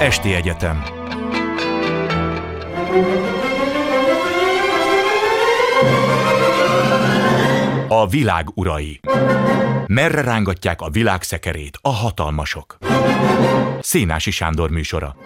Esti Egyetem A világ urai Merre rángatják a világ szekerét a hatalmasok? Szénási Sándor műsora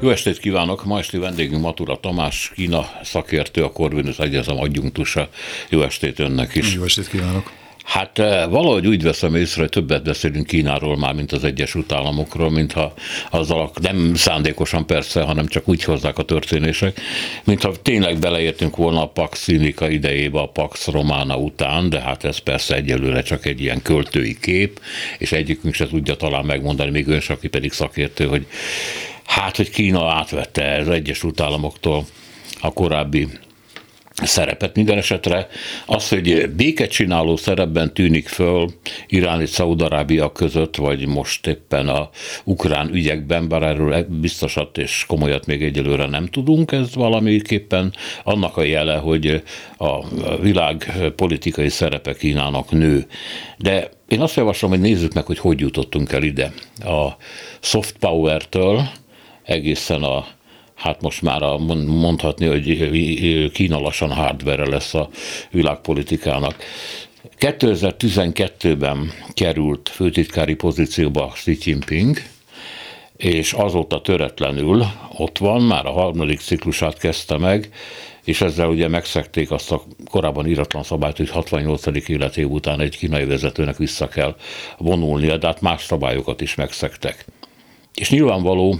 Jó estét kívánok! Ma esti vendégünk Matura Tamás, Kína szakértő, a Corvinus Egyezem adjunktusa. Jó estét önnek is! Jó estét kívánok! Hát eh, valahogy úgy veszem észre, hogy többet beszélünk Kínáról már, mint az Egyesült Államokról, mintha azzal nem szándékosan persze, hanem csak úgy hozzák a történések, mintha tényleg beleértünk volna a Pax Sinica idejébe, a Pax Romana után, de hát ez persze egyelőre csak egy ilyen költői kép, és egyikünk se tudja talán megmondani, még ön, aki pedig szakértő, hogy hát, hogy Kína átvette az Egyesült Államoktól a korábbi szerepet. Minden esetre az, hogy békecsináló szerepben tűnik föl Irán és Szaudarábia között, vagy most éppen a ukrán ügyekben, bár erről biztosat és komolyat még egyelőre nem tudunk, ez valamiképpen annak a jele, hogy a világ politikai szerepe Kínának nő. De én azt javaslom, hogy nézzük meg, hogy hogy jutottunk el ide. A soft power-től egészen a hát most már a, mondhatni, hogy Kína lassan hardware lesz a világpolitikának. 2012-ben került főtitkári pozícióba Xi Jinping, és azóta töretlenül ott van, már a harmadik ciklusát kezdte meg, és ezzel ugye megszekték azt a korábban íratlan szabályt, hogy 68. életév után egy kínai vezetőnek vissza kell vonulnia, de hát más szabályokat is megszektek. És nyilvánvaló,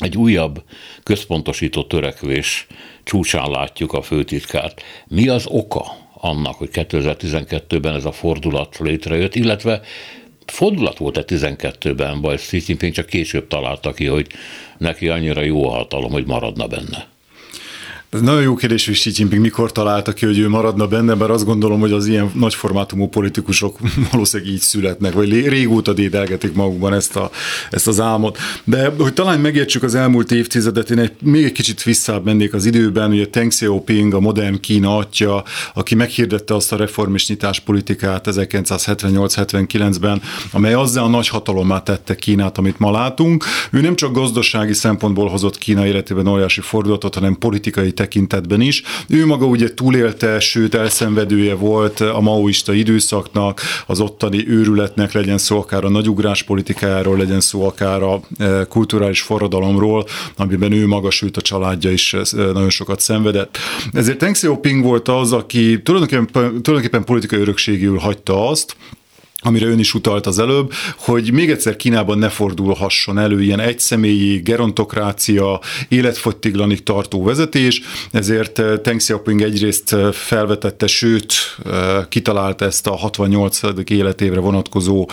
egy újabb központosító törekvés csúcsán látjuk a főtitkárt. Mi az oka annak, hogy 2012-ben ez a fordulat létrejött, illetve fordulat volt-e 12-ben, vagy Xi Jinping csak később találta ki, hogy neki annyira jó a hatalom, hogy maradna benne? Ez nagyon jó kérdés, hogy Xi Jinping mikor találta ki, hogy ő maradna benne, mert azt gondolom, hogy az ilyen nagyformátumú politikusok valószínűleg így születnek, vagy régóta dédelgetik magukban ezt, a, ezt az álmot. De hogy talán megértsük az elmúlt évtizedet, én egy, még egy kicsit visszább mennék az időben, ugye Teng Xiaoping, a modern Kína atya, aki meghirdette azt a reform és nyitás politikát 1978-79-ben, amely azzal a nagy hatalommá tette Kínát, amit ma látunk. Ő nem csak gazdasági szempontból hozott Kína életében óriási fordulatot, hanem politikai tekintetben is. Ő maga ugye túlélte, sőt elszenvedője volt a maoista időszaknak, az ottani őrületnek, legyen szó akár a nagyugrás politikájáról, legyen szó akár a e, kulturális forradalomról, amiben ő maga, sőt a családja is e, nagyon sokat szenvedett. Ezért Deng Xiaoping volt az, aki tulajdonképpen, tulajdonképpen politikai örökségül hagyta azt, amire ön is utalt az előbb, hogy még egyszer Kínában ne fordulhasson elő ilyen egyszemélyi gerontokrácia, életfogytiglanig tartó vezetés, ezért eh, Teng Xiaoping egyrészt eh, felvetette, sőt eh, kitalálta ezt a 68. életévre vonatkozó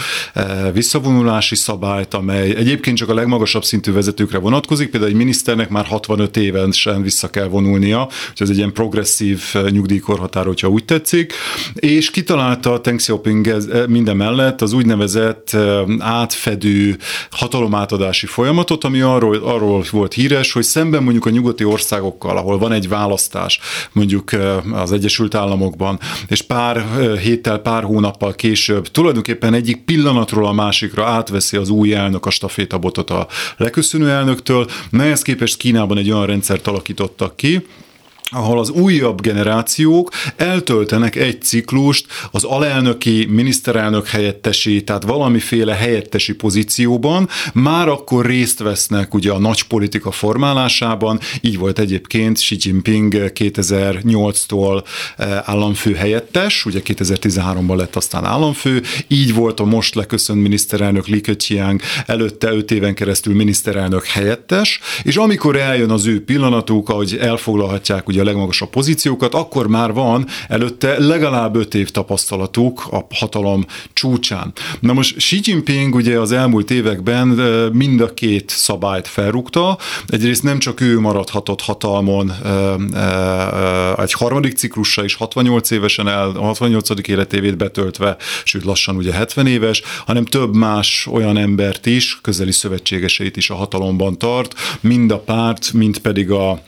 visszavonulási szabályt, amely egyébként csak a legmagasabb szintű vezetőkre vonatkozik, például egy miniszternek már 65 évesen vissza kell vonulnia, hogy ez egy ilyen progresszív nyugdíjkorhatár, hogyha úgy tetszik, és kitalálta Teng Xiaoping minden mellett az úgynevezett átfedő hatalomátadási folyamatot, ami arról, arról volt híres, hogy szemben mondjuk a nyugati országokkal, ahol van egy választás, mondjuk az Egyesült Államokban, és pár héttel, pár hónappal később tulajdonképpen egyik pillanatról a másikra átveszi az új elnök a stafétabotot a leköszönő elnöktől, melyhez képest Kínában egy olyan rendszert alakítottak ki, ahol az újabb generációk eltöltenek egy ciklust az alelnöki, miniszterelnök helyettesi, tehát valamiféle helyettesi pozícióban, már akkor részt vesznek ugye a nagy politika formálásában, így volt egyébként Xi Jinping 2008-tól eh, államfő helyettes, ugye 2013-ban lett aztán államfő, így volt a most leköszönt miniszterelnök Li Keqiang, előtte öt éven keresztül miniszterelnök helyettes, és amikor eljön az ő pillanatuk, ahogy elfoglalhatják ugye ugye a legmagasabb pozíciókat, akkor már van előtte legalább öt év tapasztalatuk a hatalom csúcsán. Na most Xi Jinping ugye az elmúlt években mind a két szabályt felrúgta, egyrészt nem csak ő maradhatott hatalmon egy harmadik ciklusra is 68 évesen el, a 68. életévét betöltve, sőt lassan ugye 70 éves, hanem több más olyan embert is, közeli szövetségeseit is a hatalomban tart, mind a párt, mind pedig a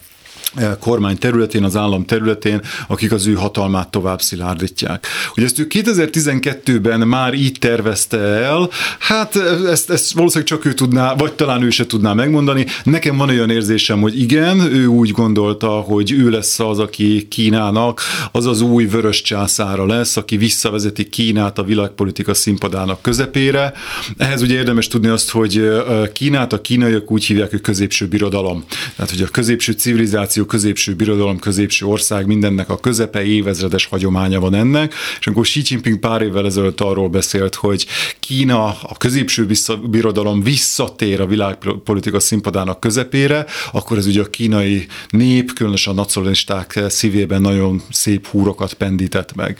kormány területén, az állam területén, akik az ő hatalmát tovább szilárdítják. Ugye ezt ő 2012-ben már így tervezte el, hát ezt, ezt valószínűleg csak ő tudná, vagy talán ő se tudná megmondani. Nekem van olyan érzésem, hogy igen, ő úgy gondolta, hogy ő lesz az, aki Kínának az az új vörös császára lesz, aki visszavezeti Kínát a világpolitika színpadának közepére. Ehhez ugye érdemes tudni azt, hogy Kínát a kínaiak úgy hívják, hogy középső birodalom. Tehát, hogy a középső civilizáció civilizáció, középső birodalom, középső ország, mindennek a közepe, évezredes hagyománya van ennek, és amikor Xi Jinping pár évvel ezelőtt arról beszélt, hogy Kína, a középső vissza, birodalom visszatér a világpolitika színpadának közepére, akkor ez ugye a kínai nép, különösen a nacionalisták szívében nagyon szép húrokat pendített meg.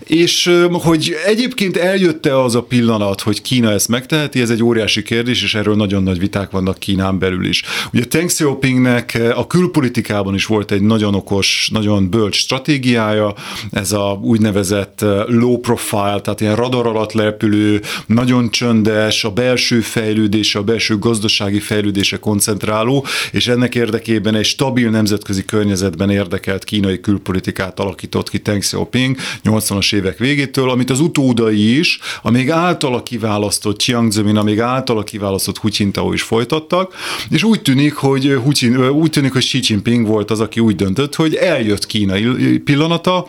És hogy egyébként eljött-e az a pillanat, hogy Kína ezt megteheti, ez egy óriási kérdés, és erről nagyon nagy viták vannak Kínán belül is. Ugye Deng Xiaopingnek a külpolitikában Amerikában is volt egy nagyon okos, nagyon bölcs stratégiája, ez a úgynevezett low profile, tehát ilyen radar alatt lepülő, nagyon csöndes, a belső fejlődése, a belső gazdasági fejlődése koncentráló, és ennek érdekében egy stabil nemzetközi környezetben érdekelt kínai külpolitikát alakított ki Deng Xiaoping 80-as évek végétől, amit az utódai is, a még általa kiválasztott Chiang Zemin, a még általa kiválasztott Hu Jintao is folytattak, és úgy tűnik, hogy Hu Jin, úgy tűnik, hogy Xi Jinping volt az, aki úgy döntött, hogy eljött kínai pillanata,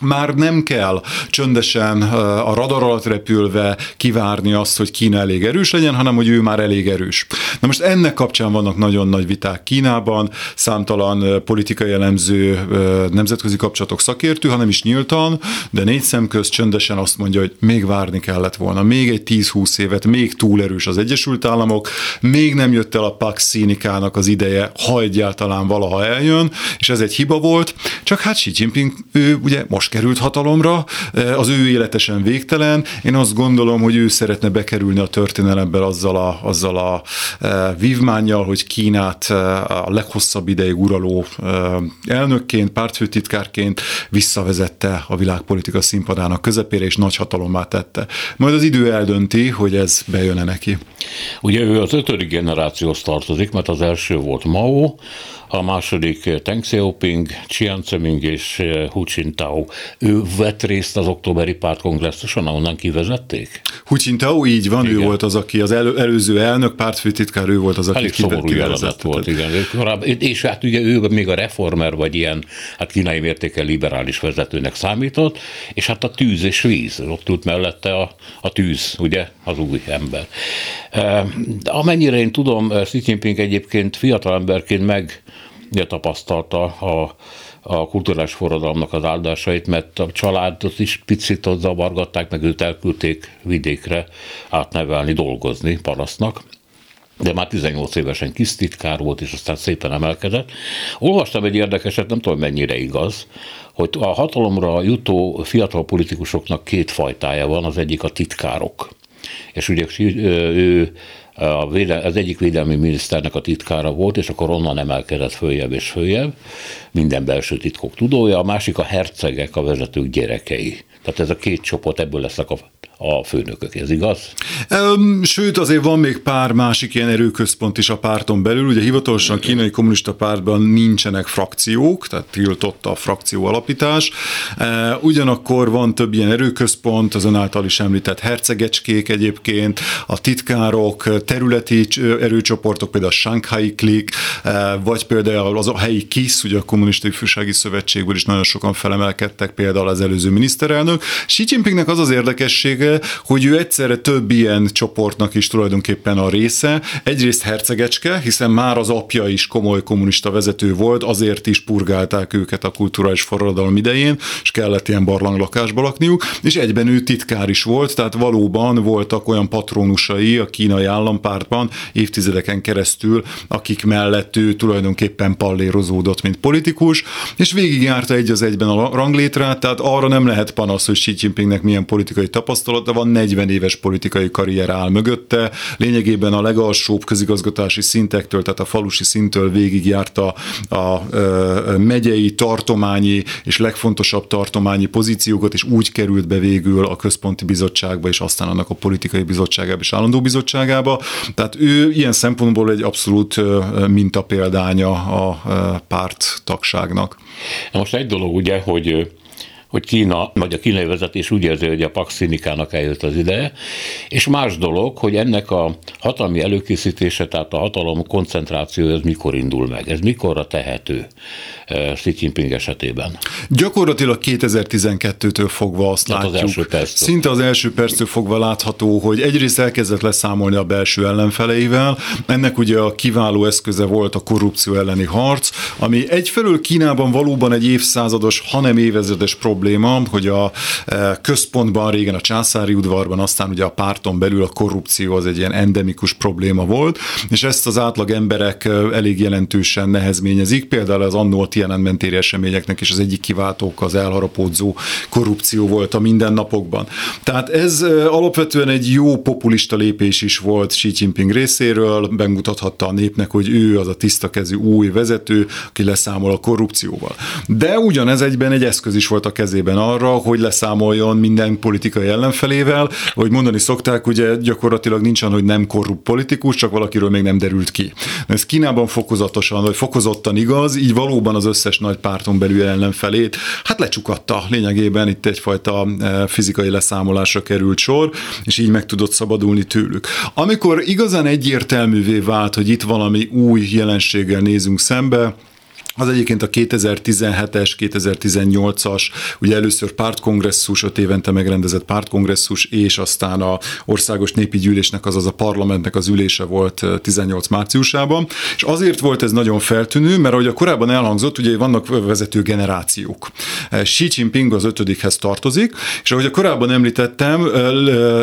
már nem kell csöndesen a radar alatt repülve kivárni azt, hogy Kína elég erős legyen, hanem hogy ő már elég erős. Na most ennek kapcsán vannak nagyon nagy viták Kínában, számtalan politikai elemző, nemzetközi kapcsolatok szakértő, hanem is nyíltan, de négy szem közt csöndesen azt mondja, hogy még várni kellett volna, még egy 10-20 évet, még túl erős az Egyesült Államok, még nem jött el a Pax Színikának az ideje, ha egyáltalán valaha eljön, és ez egy hiba volt, csak hát Xi Jinping, ő ugye most került hatalomra, az ő életesen végtelen. Én azt gondolom, hogy ő szeretne bekerülni a történelembe azzal a, azzal a vívmányjal, hogy Kínát a leghosszabb ideig uraló elnökként, pártfőtitkárként visszavezette a világpolitika színpadának közepére, és nagy hatalommá tette. Majd az idő eldönti, hogy ez bejön-e neki. Ugye ő az ötödik generációhoz tartozik, mert az első volt Mao, a második eh, Teng Xiaoping, Chiang Zemin és eh, Hu Jintao. Ő vett részt az októberi pártkongresszuson, ahonnan kivezették? Hu Jintao így van, igen. ő volt az, aki az elő, előző elnök, pártfőtitkár, ő volt az, aki Elég szomorú jelenet volt, igen. És hát ugye ő még a reformer, vagy ilyen, hát kínai mértékkel liberális vezetőnek számított, és hát a tűz és víz, ott ült mellette a, a tűz, ugye, az új ember. De amennyire én tudom, Xi Jinping egyébként fiatalemberként meg tapasztalta a, a kulturális forradalomnak az áldásait, mert a családot is picit ott zavargatták, meg őt elküldték vidékre átnevelni, dolgozni parasztnak de már 18 évesen kis titkár volt, és aztán szépen emelkedett. Olvastam egy érdekeset, nem tudom mennyire igaz, hogy a hatalomra jutó fiatal politikusoknak két fajtája van, az egyik a titkárok. És ugye ő az egyik védelmi miniszternek a titkára volt, és akkor onnan emelkedett följebb és följebb, minden belső titkok tudója, a másik a hercegek, a vezetők gyerekei. Tehát ez a két csoport, ebből lesznek a a főnökök, ez igaz? Sőt, azért van még pár másik ilyen erőközpont is a párton belül. Ugye hivatalosan a kínai kommunista pártban nincsenek frakciók, tehát tiltott a frakció alapítás. Ugyanakkor van több ilyen erőközpont, az által is említett hercegecskék egyébként, a titkárok, területi erőcsoportok, például a Shanghai Click, vagy például az a helyi KISZ, ugye a Kommunista Ifjúsági Szövetségből is nagyon sokan felemelkedtek, például az előző miniszterelnök. Xi Jinpingnek az az érdekessége, hogy ő egyszerre több ilyen csoportnak is tulajdonképpen a része. Egyrészt hercegecske, hiszen már az apja is komoly kommunista vezető volt, azért is purgálták őket a kulturális forradalom idején, és kellett ilyen barlanglakásba lakniuk, és egyben ő titkár is volt, tehát valóban voltak olyan patronusai a kínai állampártban évtizedeken keresztül, akik mellett ő tulajdonképpen pallérozódott, mint politikus, és végigjárta egy az egyben a ranglétrát, tehát arra nem lehet panasz, hogy Xi Jinpingnek milyen politikai tapasztalat alatt, van 40 éves politikai karrier áll mögötte. Lényegében a legalsóbb közigazgatási szintektől, tehát a falusi szintől végigjárta a, a megyei, tartományi és legfontosabb tartományi pozíciókat, és úgy került be végül a központi bizottságba, és aztán annak a politikai bizottságába és állandó bizottságába. Tehát ő ilyen szempontból egy abszolút mintapéldánya a párt tagságnak. Most egy dolog ugye, hogy hogy Kína, vagy a kínai vezetés úgy érzi, hogy a Pax Szinikának eljött az ideje, és más dolog, hogy ennek a hatalmi előkészítése, tehát a hatalom koncentráció, ez mikor indul meg, ez mikorra tehető eh, Xi Jinping esetében? Gyakorlatilag 2012-től fogva azt tehát látjuk. Az első perctől. Szinte az első perctől fogva látható, hogy egyrészt elkezdett leszámolni a belső ellenfeleivel, ennek ugye a kiváló eszköze volt a korrupció elleni harc, ami egyfelől Kínában valóban egy évszázados, hanem évezredes probléma, probléma, hogy a e, központban, régen a császári udvarban, aztán ugye a párton belül a korrupció az egy ilyen endemikus probléma volt, és ezt az átlag emberek e, elég jelentősen nehezményezik. Például az annó a Tiananmen eseményeknek is az egyik kiváltók az elharapódzó korrupció volt a mindennapokban. Tehát ez e, alapvetően egy jó populista lépés is volt Xi Jinping részéről, bemutathatta a népnek, hogy ő az a tisztakezű új vezető, aki leszámol a korrupcióval. De ugyanez egyben egy eszköz is volt a kezében kezében arra, hogy leszámoljon minden politikai ellenfelével, hogy mondani szokták, ugye gyakorlatilag nincsen, hogy nem korrupt politikus, csak valakiről még nem derült ki. Ez Kínában fokozatosan, vagy fokozottan igaz, így valóban az összes nagy párton belül ellenfelét, hát lecsukatta lényegében itt egyfajta e, fizikai leszámolásra került sor, és így meg tudott szabadulni tőlük. Amikor igazán egyértelművé vált, hogy itt valami új jelenséggel nézünk szembe, az egyébként a 2017-es, 2018-as, ugye először pártkongresszus, öt évente megrendezett pártkongresszus, és aztán a országos népi gyűlésnek, azaz a parlamentnek az ülése volt 18 márciusában. És azért volt ez nagyon feltűnő, mert ahogy a korábban elhangzott, ugye vannak vezető generációk. Xi Jinping az ötödikhez tartozik, és ahogy a korábban említettem,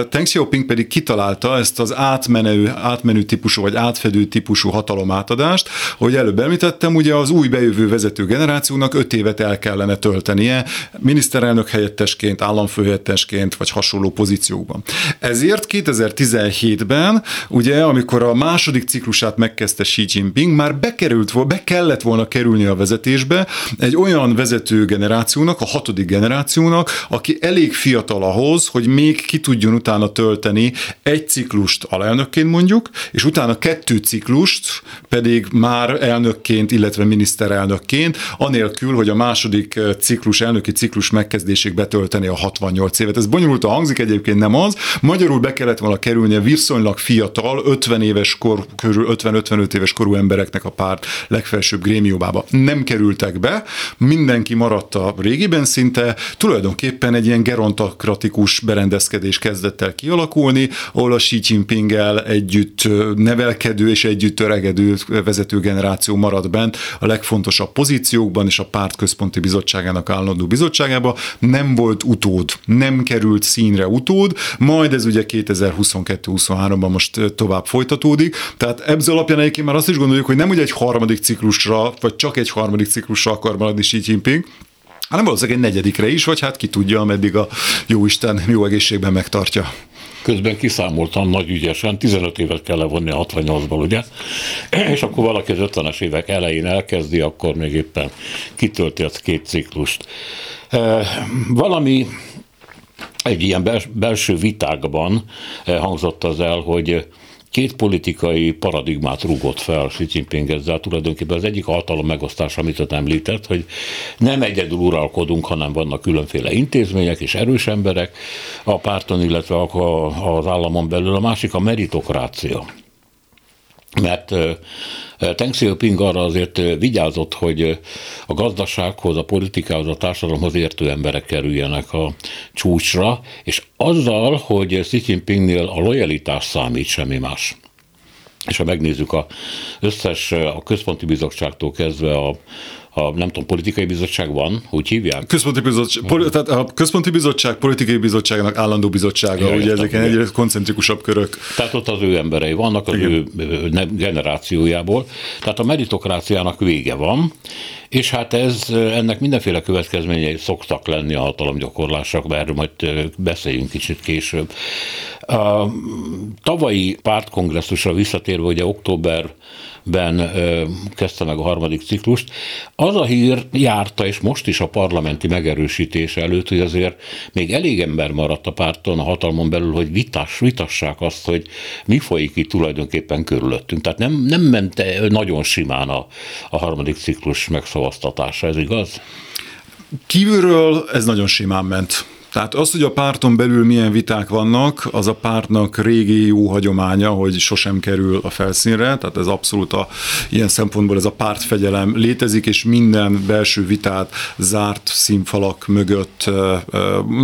Deng Xiaoping pedig kitalálta ezt az átmenő, átmenő típusú, vagy átfedő típusú hatalomátadást, ahogy előbb említettem, ugye az új bejövő jövő vezető generációnak öt évet el kellene töltenie miniszterelnök helyettesként, államfőhelyettesként vagy hasonló pozíciókban. Ezért 2017-ben, ugye, amikor a második ciklusát megkezdte Xi Jinping, már bekerült, be kellett volna kerülni a vezetésbe egy olyan vezető generációnak, a hatodik generációnak, aki elég fiatal ahhoz, hogy még ki tudjon utána tölteni egy ciklust alelnökként mondjuk, és utána kettő ciklust pedig már elnökként, illetve miniszterelnök miniszterelnökként, anélkül, hogy a második eh, ciklus, elnöki ciklus megkezdésig betölteni a 68 évet. Ez bonyolultan hangzik, egyébként nem az. Magyarul be kellett volna kerülnie viszonylag fiatal, 50 éves kor, körül 50-55 éves korú embereknek a párt legfelsőbb grémióbába. Nem kerültek be, mindenki maradt a régiben szinte, tulajdonképpen egy ilyen gerontokratikus berendezkedés kezdett el kialakulni, ahol a Xi jinping együtt eh, nevelkedő és együtt töregedő vezető generáció maradt bent a legfontosabb legfontosabb pozíciókban és a párt központi bizottságának állandó bizottságába nem volt utód, nem került színre utód, majd ez ugye 2022-23-ban most tovább folytatódik. Tehát ebből alapján egyébként már azt is gondoljuk, hogy nem ugye egy harmadik ciklusra, vagy csak egy harmadik ciklusra akar maradni Xi Jinping, hanem valószínűleg egy negyedikre is, vagy hát ki tudja, ameddig a jó Isten jó egészségben megtartja. Közben kiszámoltam nagy ügyesen, 15 évet kell levonni a 68-ból, ugye? És akkor valaki az 50-es évek elején elkezdi, akkor még éppen kitölti az két ciklust. Valami egy ilyen belső vitákban hangzott az el, hogy két politikai paradigmát rúgott fel Xi Jinping ezzel tulajdonképpen. Az egyik hatalom megosztás, amit ott említett, hogy nem egyedül uralkodunk, hanem vannak különféle intézmények és erős emberek a párton, illetve az államon belül, a másik a meritokrácia mert Teng Xiaoping arra azért vigyázott, hogy a gazdasághoz, a politikához, a társadalomhoz értő emberek kerüljenek a csúcsra, és azzal, hogy Xi Jinpingnél a lojalitás számít, semmi más. És ha megnézzük a összes, a központi bizottságtól kezdve a, a nem tudom, politikai bizottság van, úgy hívják? Központi bizottság, poli, tehát a központi bizottság politikai bizottságnak állandó bizottsága, ja, ugye ezek egyre koncentrikusabb körök. Tehát ott az ő emberei vannak, az Igen. ő generációjából. Tehát a meritokráciának vége van, és hát ez, ennek mindenféle következményei szoktak lenni a hatalomgyakorlások, erről majd beszéljünk kicsit később. A tavalyi pártkongresszusra visszatérve, ugye október ben kezdte meg a harmadik ciklust. Az a hír járta, és most is a parlamenti megerősítés előtt, hogy azért még elég ember maradt a párton, a hatalmon belül, hogy vitás, vitassák azt, hogy mi folyik itt tulajdonképpen körülöttünk. Tehát nem, nem ment nagyon simán a, a harmadik ciklus megszavaztatása, ez igaz? Kívülről ez nagyon simán ment. Tehát az, hogy a párton belül milyen viták vannak, az a pártnak régi jó hagyománya, hogy sosem kerül a felszínre, tehát ez abszolút a, ilyen szempontból ez a pártfegyelem létezik, és minden belső vitát zárt színfalak mögött.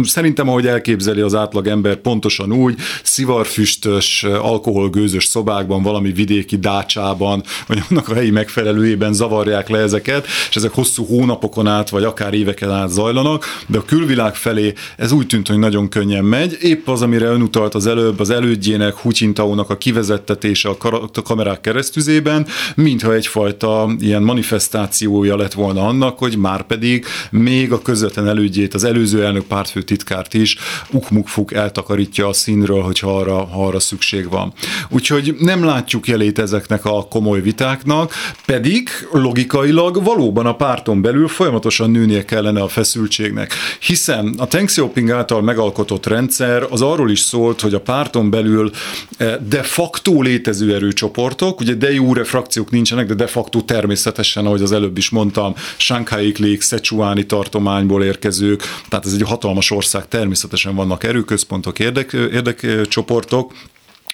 Szerintem, ahogy elképzeli az átlag ember, pontosan úgy, szivarfüstös, alkoholgőzös szobákban, valami vidéki dácsában, vagy annak a helyi megfelelőjében zavarják le ezeket, és ezek hosszú hónapokon át, vagy akár éveken át zajlanak, de a külvilág felé ez úgy tűnt, hogy nagyon könnyen megy. Épp az, amire ön utalt az előbb, az elődjének, Hucsintaónak a kivezettetése a kamerák keresztüzében, mintha egyfajta ilyen manifestációja lett volna annak, hogy már pedig még a közvetlen elődjét, az előző elnök pártfő titkárt is ukmukfuk eltakarítja a színről, hogyha arra, ha arra szükség van. Úgyhogy nem látjuk jelét ezeknek a komoly vitáknak, pedig logikailag valóban a párton belül folyamatosan nőnie kellene a feszültségnek. Hiszen a Thanks Xiaoping által megalkotott rendszer az arról is szólt, hogy a párton belül eh, de facto létező erőcsoportok, ugye de jure frakciók nincsenek, de de facto természetesen, ahogy az előbb is mondtam, Shanghai Klék, Szecsuáni tartományból érkezők, tehát ez egy hatalmas ország, természetesen vannak erőközpontok, érdek, érdekcsoportok,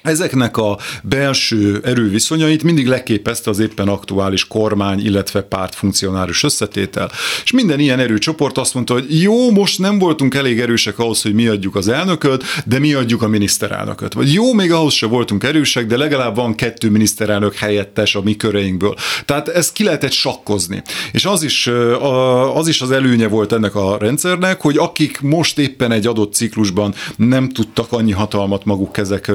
Ezeknek a belső erőviszonyait mindig leképezte az éppen aktuális kormány, illetve pártfunkcionáris összetétel. És minden ilyen erőcsoport azt mondta, hogy jó, most nem voltunk elég erősek ahhoz, hogy mi adjuk az elnököt, de mi adjuk a miniszterelnököt. Vagy jó, még ahhoz se voltunk erősek, de legalább van kettő miniszterelnök helyettes a mi köreinkből. Tehát ezt ki lehetett sakkozni. És az is, az is az előnye volt ennek a rendszernek, hogy akik most éppen egy adott ciklusban nem tudtak annyi hatalmat maguk kezek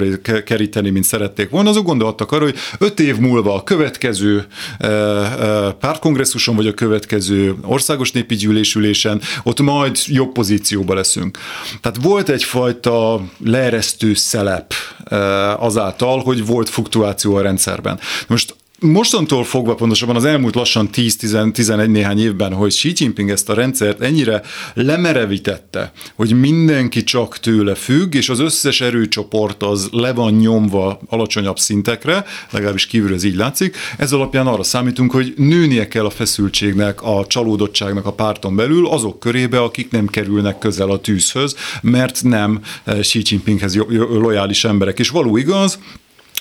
keríteni, mint szerették volna, azok gondoltak arra, hogy öt év múlva a következő e, e, pártkongresszuson, vagy a következő országos népi gyűlésülésen ott majd jobb pozícióba leszünk. Tehát volt egyfajta leeresztő szelep e, azáltal, hogy volt fluktuáció a rendszerben. Most mostantól fogva, pontosabban az elmúlt lassan 10-11 néhány évben, hogy Xi Jinping ezt a rendszert ennyire lemerevítette, hogy mindenki csak tőle függ, és az összes erőcsoport az le van nyomva alacsonyabb szintekre, legalábbis kívül ez így látszik, ez alapján arra számítunk, hogy nőnie kell a feszültségnek, a csalódottságnak a párton belül azok körébe, akik nem kerülnek közel a tűzhöz, mert nem eh, Xi Jinpinghez lojális emberek. És való igaz,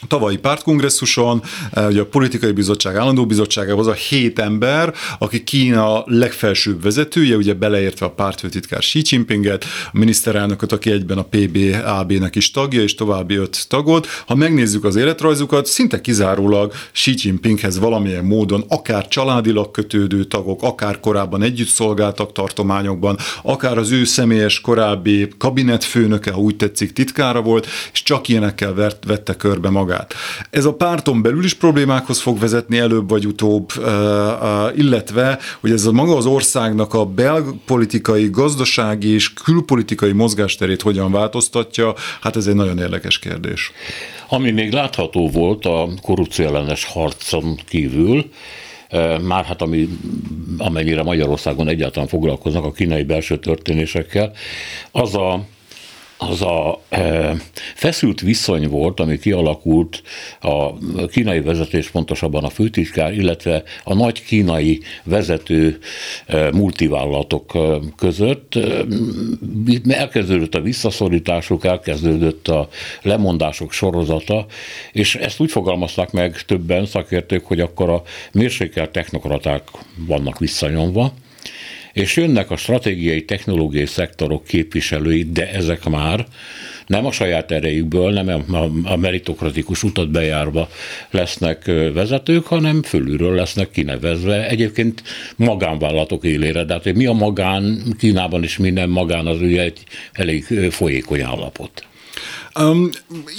tavalyi pártkongresszuson, eh, ugye a politikai bizottság állandó az a hét ember, aki Kína legfelsőbb vezetője, ugye beleértve a pártfőtitkár Xi Jinpinget, a miniszterelnököt, aki egyben a PBAB-nek is tagja, és további öt tagot. Ha megnézzük az életrajzukat, szinte kizárólag Xi Jinpinghez valamilyen módon akár családilag kötődő tagok, akár korábban együtt szolgáltak tartományokban, akár az ő személyes korábbi kabinetfőnöke, ha úgy tetszik, titkára volt, és csak ilyenekkel vett, vette körbe magát magát. Ez a párton belül is problémákhoz fog vezetni előbb vagy utóbb, illetve, hogy ez a maga az országnak a belpolitikai, gazdasági és külpolitikai mozgásterét hogyan változtatja, hát ez egy nagyon érdekes kérdés. Ami még látható volt a korrupció ellenes harcon kívül, már hát ami, amennyire Magyarországon egyáltalán foglalkoznak a kínai belső történésekkel, az a az a e, feszült viszony volt, ami kialakult a kínai vezetés, pontosabban a főtitkár, illetve a nagy kínai vezető e, multivállalatok e, között. Elkezdődött a visszaszorításuk, elkezdődött a lemondások sorozata, és ezt úgy fogalmazták meg többen szakértők, hogy akkor a mérsékelt technokraták vannak visszanyomva, és jönnek a stratégiai, technológiai szektorok képviselői, de ezek már nem a saját erejükből, nem a meritokratikus utat bejárva lesznek vezetők, hanem fölülről lesznek kinevezve. Egyébként magánvállalatok élére, de hát hogy mi a magán, Kínában is minden magán az ugye egy elég folyékony állapot. Um,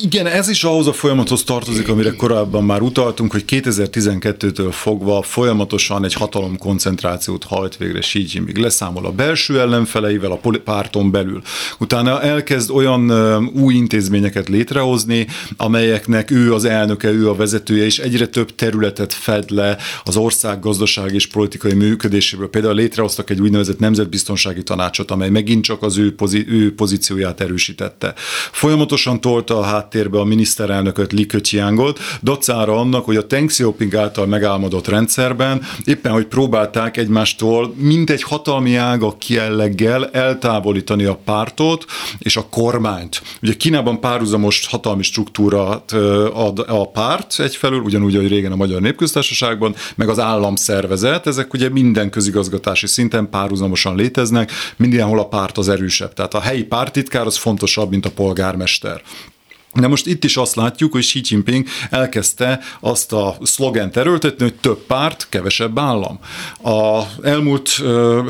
igen, ez is ahhoz a folyamathoz tartozik, amire korábban már utaltunk, hogy 2012-től fogva folyamatosan egy hatalom koncentrációt hajt végre Xi Jinping. Leszámol a belső ellenfeleivel, a párton belül. Utána elkezd olyan új intézményeket létrehozni, amelyeknek ő az elnöke, ő a vezetője, és egyre több területet fed le az ország gazdaság és politikai működéséből. Például létrehoztak egy úgynevezett nemzetbiztonsági tanácsot, amely megint csak az ő, pozí- ő pozícióját erősítette. Folyamatosan folyamatosan tolta a háttérbe a miniszterelnököt Li Keqiangot, dacára annak, hogy a Deng Xiaoping által megálmodott rendszerben éppen, hogy próbálták egymástól mint egy hatalmi ága kielleggel eltávolítani a pártot és a kormányt. Ugye Kínában párhuzamos hatalmi struktúrát ad a párt egyfelől, ugyanúgy, ahogy régen a Magyar Népköztársaságban, meg az államszervezet, ezek ugye minden közigazgatási szinten párhuzamosan léteznek, mindenhol a párt az erősebb. Tehát a helyi pártitkár az fontosabb, mint a polgármester ember. De most itt is azt látjuk, hogy Xi Jinping elkezdte azt a szlogent erőltetni, hogy több párt, kevesebb állam. A elmúlt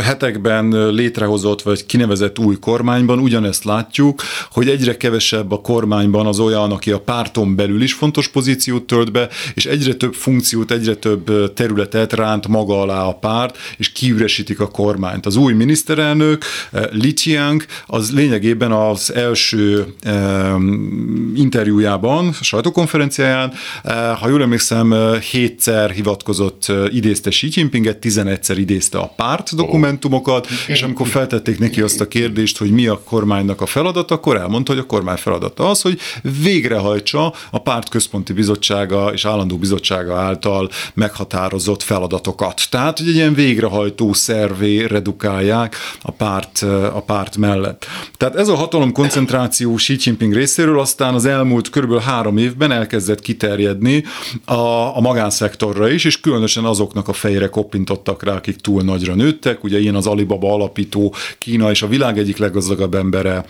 hetekben létrehozott vagy kinevezett új kormányban ugyanezt látjuk, hogy egyre kevesebb a kormányban az olyan, aki a párton belül is fontos pozíciót tölt be, és egyre több funkciót, egyre több területet ránt maga alá a párt, és kiüresítik a kormányt. Az új miniszterelnök, Li Qiang, az lényegében az első interjújában, sajtókonferenciáján, eh, ha jól emlékszem, eh, hétszer hivatkozott, eh, idézte Xi Jinpinget, 11-szer idézte a párt dokumentumokat, és amikor feltették neki azt a kérdést, hogy mi a kormánynak a feladata, akkor elmondta, hogy a kormány feladata az, hogy végrehajtsa a párt központi bizottsága és állandó bizottsága által meghatározott feladatokat. Tehát, hogy egy ilyen végrehajtó szervé redukálják a párt, a párt mellett. Tehát ez a hatalom koncentráció Xi Jinping részéről aztán az az elmúlt körülbelül három évben elkezdett kiterjedni a, a magánszektorra is, és különösen azoknak a fejre koppintottak rá, akik túl nagyra nőttek. Ugye ilyen az Alibaba alapító Kína és a világ egyik leggazdagabb embere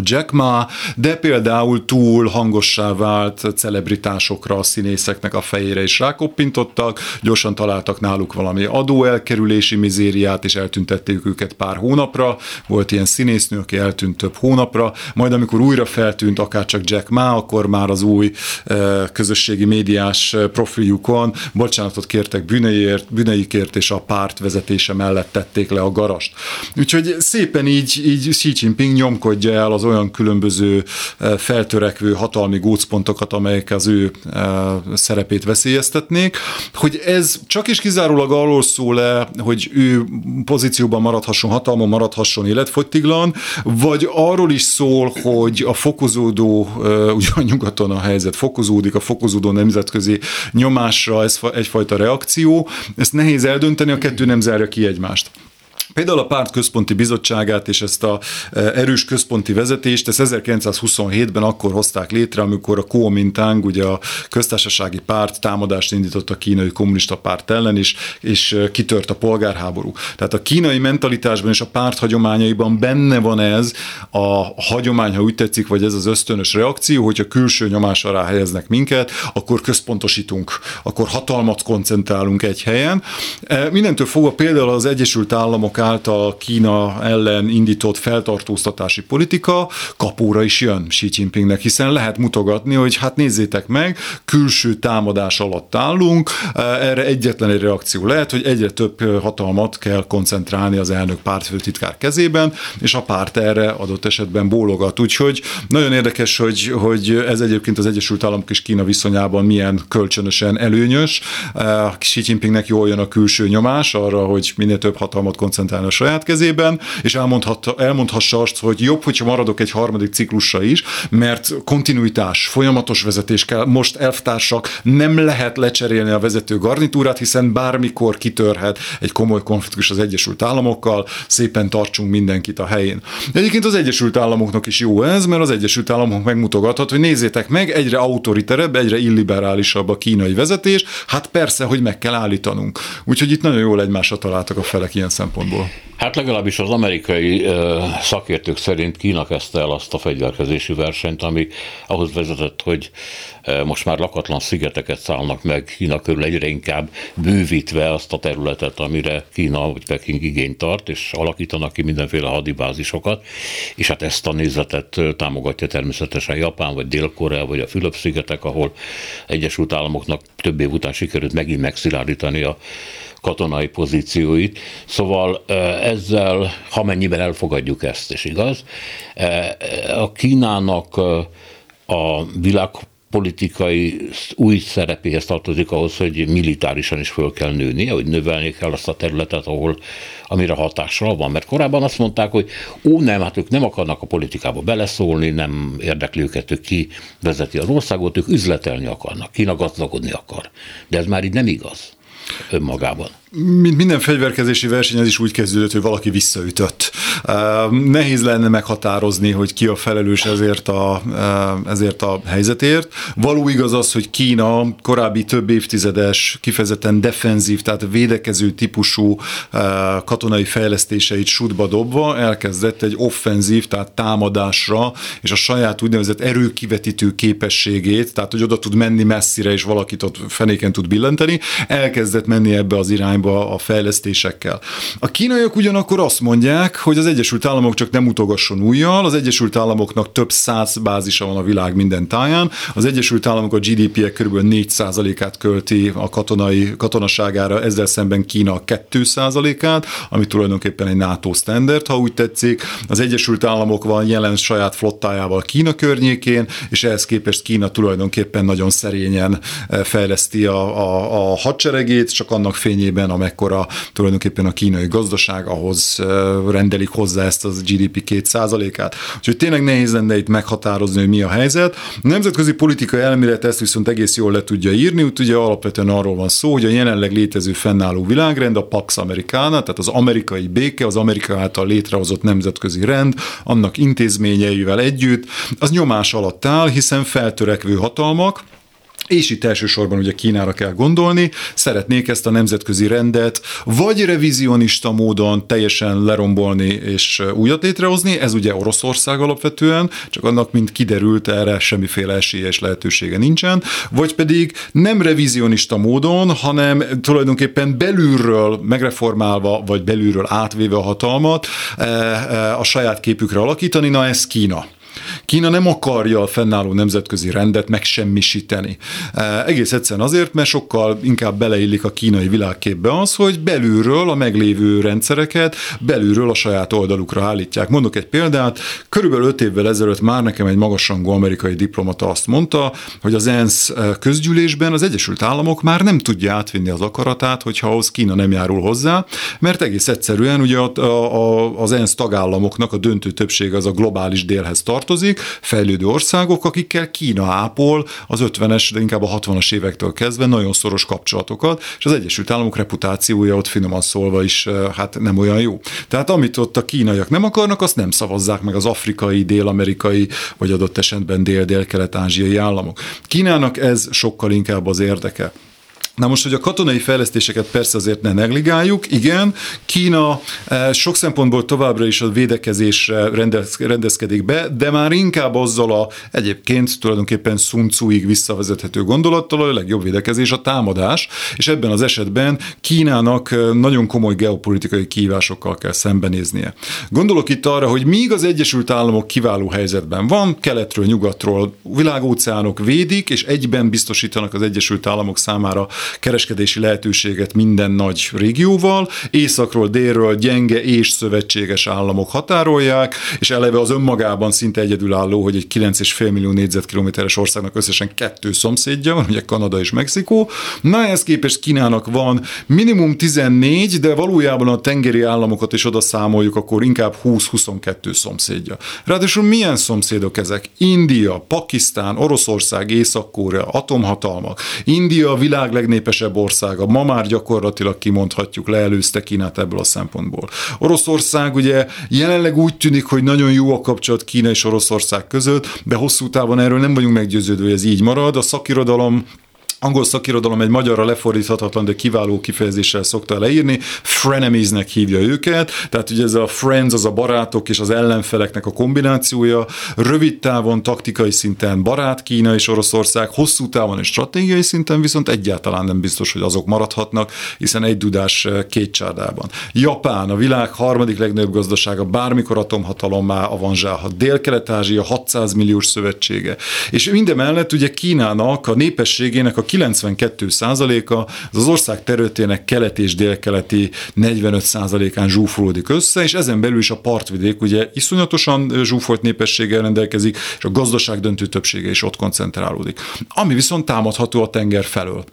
Jack Ma, de például túl hangossá vált celebritásokra, a színészeknek a fejére is rákoppintottak, gyorsan találtak náluk valami adóelkerülési mizériát, és eltüntették őket pár hónapra. Volt ilyen színésznő, aki eltűnt több hónapra, majd amikor újra feltűnt akár csak Jack Ma, akkor már az új közösségi médiás profiljukon bocsánatot kértek bűneiért, bűneikért, és a párt vezetése mellett tették le a garast. Úgyhogy szépen így, így Xi Jinping nyomkodja el az olyan különböző eh, feltörekvő hatalmi gócpontokat, amelyek az ő eh, szerepét veszélyeztetnék, hogy ez csak is kizárólag arról szól le, hogy ő pozícióban maradhasson, hatalmon maradhasson életfogytiglan, vagy arról is szól, hogy a fokozódó, eh, ugyan nyugaton a helyzet fokozódik, a fokozódó nemzetközi nyomásra ez egyfajta reakció, ezt nehéz eldönteni, a kettő nem zárja ki egymást. Például a párt központi bizottságát és ezt a e, erős központi vezetést, ezt 1927-ben akkor hozták létre, amikor a Kuomintang, ugye a köztársasági párt támadást indított a kínai kommunista párt ellen, is, és e, kitört a polgárháború. Tehát a kínai mentalitásban és a párt hagyományaiban benne van ez a hagyomány, ha úgy tetszik, vagy ez az ösztönös reakció, hogyha külső nyomás alá helyeznek minket, akkor központosítunk, akkor hatalmat koncentrálunk egy helyen. E, mindentől fogva például az Egyesült Államok által Kína ellen indított feltartóztatási politika kapóra is jön Xi Jinpingnek, hiszen lehet mutogatni, hogy hát nézzétek meg, külső támadás alatt állunk, erre egyetlen egy reakció lehet, hogy egyre több hatalmat kell koncentrálni az elnök pártfőtitkár kezében, és a párt erre adott esetben bólogat. Úgyhogy nagyon érdekes, hogy, hogy ez egyébként az Egyesült Államok és Kína viszonyában milyen kölcsönösen előnyös. Xi Jinpingnek jól jön a külső nyomás arra, hogy minél több hatalmat koncentrál garantálni a saját kezében, és elmondhassa azt, hogy jobb, hogyha maradok egy harmadik ciklusra is, mert kontinuitás, folyamatos vezetés kell. Most elvtársak nem lehet lecserélni a vezető garnitúrát, hiszen bármikor kitörhet egy komoly konfliktus az Egyesült Államokkal, szépen tartsunk mindenkit a helyén. Egyébként az Egyesült Államoknak is jó ez, mert az Egyesült Államok megmutogathat, hogy nézzétek meg, egyre autoriterebb, egyre illiberálisabb a kínai vezetés, hát persze, hogy meg kell állítanunk. Úgyhogy itt nagyon jól egymásra találtak a felek ilyen szempontból. Hát legalábbis az amerikai szakértők szerint Kína kezdte el azt a fegyverkezési versenyt, ami ahhoz vezetett, hogy most már lakatlan szigeteket szállnak meg Kína körül egyre inkább bővítve azt a területet, amire Kína vagy Peking igényt tart, és alakítanak ki mindenféle hadibázisokat, és hát ezt a nézetet támogatja természetesen Japán, vagy Dél-Korea, vagy a Fülöp-szigetek, ahol Egyesült Államoknak több év után sikerült megint megszilárdítani a katonai pozícióit. Szóval ezzel, ha mennyiben elfogadjuk ezt, és igaz, a Kínának a világ politikai új szerepéhez tartozik ahhoz, hogy militárisan is föl kell nőni, hogy növelni kell azt a területet, ahol amire hatással van. Mert korábban azt mondták, hogy ó, nem, hát ők nem akarnak a politikába beleszólni, nem érdekli őket, hogy ki vezeti az országot, ők üzletelni akarnak, Kína gazdagodni akar. De ez már így nem igaz önmagában. Mint minden fegyverkezési verseny, ez is úgy kezdődött, hogy valaki visszaütött. Nehéz lenne meghatározni, hogy ki a felelős ezért a, ezért a helyzetért. Való igaz az, hogy Kína korábbi több évtizedes, kifejezetten defenzív, tehát védekező típusú katonai fejlesztéseit sútba dobva elkezdett egy offenzív, tehát támadásra, és a saját úgynevezett erőkivetítő képességét, tehát hogy oda tud menni messzire, és valakit ott fenéken tud billenteni, elkezdett menni ebbe az irányba irányba a fejlesztésekkel. A kínaiak ugyanakkor azt mondják, hogy az Egyesült Államok csak nem utogasson újjal, az Egyesült Államoknak több száz bázisa van a világ minden táján, az Egyesült Államok a GDP-ek kb. 4%-át költi a katonai katonaságára, ezzel szemben Kína 2%-át, ami tulajdonképpen egy NATO standard, ha úgy tetszik. Az Egyesült Államok van jelen saját flottájával Kína környékén, és ehhez képest Kína tulajdonképpen nagyon szerényen eh, fejleszti a, a, a hadseregét, csak annak fényében, amekkora tulajdonképpen a kínai gazdaság, ahhoz rendelik hozzá ezt az GDP 2%-át. Úgyhogy tényleg nehéz lenne itt meghatározni, hogy mi a helyzet. A nemzetközi politikai elmélet ezt viszont egész jól le tudja írni, úgy ugye alapvetően arról van szó, hogy a jelenleg létező fennálló világrend, a Pax Americana, tehát az amerikai béke, az Amerika által létrehozott nemzetközi rend, annak intézményeivel együtt, az nyomás alatt áll, hiszen feltörekvő hatalmak, és itt elsősorban ugye Kínára kell gondolni, szeretnék ezt a nemzetközi rendet vagy revizionista módon teljesen lerombolni és újat létrehozni, ez ugye Oroszország alapvetően, csak annak, mint kiderült, erre semmiféle esélye és lehetősége nincsen, vagy pedig nem revizionista módon, hanem tulajdonképpen belülről megreformálva, vagy belülről átvéve a hatalmat eh, eh, a saját képükre alakítani, na ez Kína. Kína nem akarja a fennálló nemzetközi rendet megsemmisíteni. Egész egyszerűen azért, mert sokkal inkább beleillik a kínai világképbe az, hogy belülről a meglévő rendszereket belülről a saját oldalukra állítják. Mondok egy példát, körülbelül öt évvel ezelőtt már nekem egy magasrangú amerikai diplomata azt mondta, hogy az ENSZ közgyűlésben az Egyesült Államok már nem tudja átvinni az akaratát, hogyha ahhoz Kína nem járul hozzá, mert egész egyszerűen ugye az ENSZ tagállamoknak a döntő többsége az a globális délhez tart, tartozik, fejlődő országok, akikkel Kína ápol az 50-es, de inkább a 60-as évektől kezdve nagyon szoros kapcsolatokat, és az Egyesült Államok reputációja ott finoman szólva is hát nem olyan jó. Tehát amit ott a kínaiak nem akarnak, azt nem szavazzák meg az afrikai, dél-amerikai, vagy adott esetben dél-dél-kelet-ázsiai államok. Kínának ez sokkal inkább az érdeke. Na most, hogy a katonai fejlesztéseket persze azért ne negligáljuk, igen, Kína eh, sok szempontból továbbra is a védekezésre rendez, rendezkedik be, de már inkább azzal a egyébként tulajdonképpen Sun Tzu-ig visszavezethető gondolattal, a legjobb védekezés a támadás, és ebben az esetben Kínának eh, nagyon komoly geopolitikai kihívásokkal kell szembenéznie. Gondolok itt arra, hogy míg az Egyesült Államok kiváló helyzetben van, keletről, nyugatról világóceánok védik, és egyben biztosítanak az Egyesült Államok számára kereskedési lehetőséget minden nagy régióval, északról, délről gyenge és szövetséges államok határolják, és eleve az önmagában szinte egyedülálló, hogy egy 9,5 millió négyzetkilométeres országnak összesen kettő szomszédja van, ugye Kanada és Mexikó. Na, ehhez képest Kínának van minimum 14, de valójában a tengeri államokat is oda számoljuk, akkor inkább 20-22 szomszédja. Ráadásul milyen szomszédok ezek? India, Pakisztán, Oroszország, Észak-Korea, atomhatalmak. India a világ legnépesebb országa, ma már gyakorlatilag kimondhatjuk, leelőzte Kínát ebből a szempontból. Oroszország ugye jelenleg úgy tűnik, hogy nagyon jó a kapcsolat Kína és Oroszország között, de hosszú távon erről nem vagyunk meggyőződve, hogy ez így marad. A szakirodalom angol szakirodalom egy magyarra lefordíthatatlan, de kiváló kifejezéssel szokta leírni, frenemiesnek hívja őket, tehát ugye ez a friends, az a barátok és az ellenfeleknek a kombinációja, rövid távon, taktikai szinten barát Kína és Oroszország, hosszú távon és stratégiai szinten viszont egyáltalán nem biztos, hogy azok maradhatnak, hiszen egy dudás eh, két csárdában. Japán, a világ harmadik legnagyobb gazdasága, bármikor atomhatalommá avanzsálhat. Dél-Kelet-Ázsia 600 milliós szövetsége. És mindemellett ugye Kínának a népességének a 92 százaléka az az ország területének kelet és délkeleti 45 százalékán zsúfolódik össze, és ezen belül is a partvidék ugye iszonyatosan zsúfolt népességgel rendelkezik, és a gazdaság döntő többsége is ott koncentrálódik. Ami viszont támadható a tenger felől.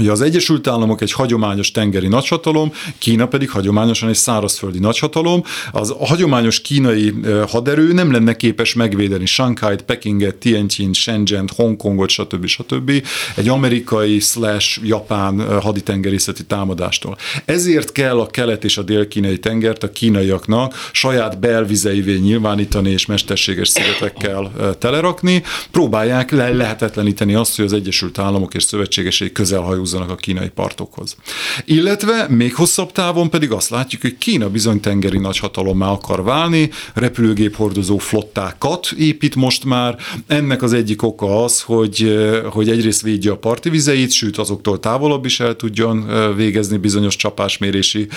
Ugye az Egyesült Államok egy hagyományos tengeri nagyhatalom, Kína pedig hagyományosan egy szárazföldi nagyhatalom. Az a hagyományos kínai haderő nem lenne képes megvédeni Shanghai-t, Pekinget, Tianjin, Shenzhen, Hongkongot, stb. stb. egy amerikai slash japán haditengerészeti támadástól. Ezért kell a kelet és a dél-kínai tengert a kínaiaknak saját belvizeivé nyilvánítani és mesterséges szigetekkel telerakni. Próbálják le lehetetleníteni azt, hogy az Egyesült Államok és szövetségesei közel hajózzanak a kínai partokhoz. Illetve még hosszabb távon pedig azt látjuk, hogy Kína bizony tengeri nagyhatalommá akar válni, repülőgép hordozó flottákat épít most már. Ennek az egyik oka az, hogy, hogy egyrészt védje a parti vizeit, sőt azoktól távolabb is el tudjon végezni bizonyos csapásmérési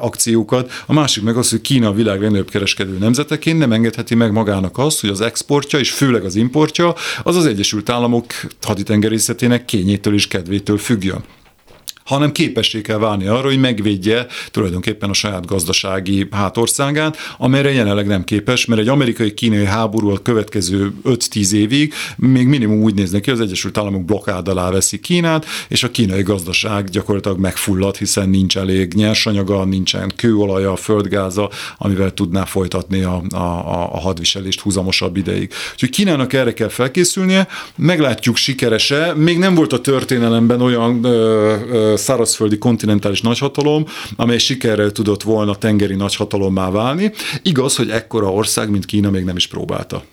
akciókat. A másik meg az, hogy Kína a világ legnagyobb kereskedő nemzeteként nem engedheti meg magának azt, hogy az exportja és főleg az importja az az Egyesült Államok haditengerészetének kényétől és kedvétől Figure hanem képessé kell válni arra, hogy megvédje tulajdonképpen a saját gazdasági hátországát, amelyre jelenleg nem képes, mert egy amerikai-kínai háború a következő 5-10 évig még minimum úgy néz ki, az Egyesült Államok blokkád alá veszi Kínát, és a kínai gazdaság gyakorlatilag megfullad, hiszen nincs elég nyersanyaga, nincsen kőolaja, földgáza, amivel tudná folytatni a, a, a hadviselést húzamosabb ideig. Úgyhogy Kínának erre kell felkészülnie, meglátjuk sikerese, még nem volt a történelemben olyan ö, ö, szárazföldi kontinentális nagyhatalom, amely sikerrel tudott volna tengeri nagyhatalommá válni. Igaz, hogy ekkora ország, mint Kína még nem is próbálta.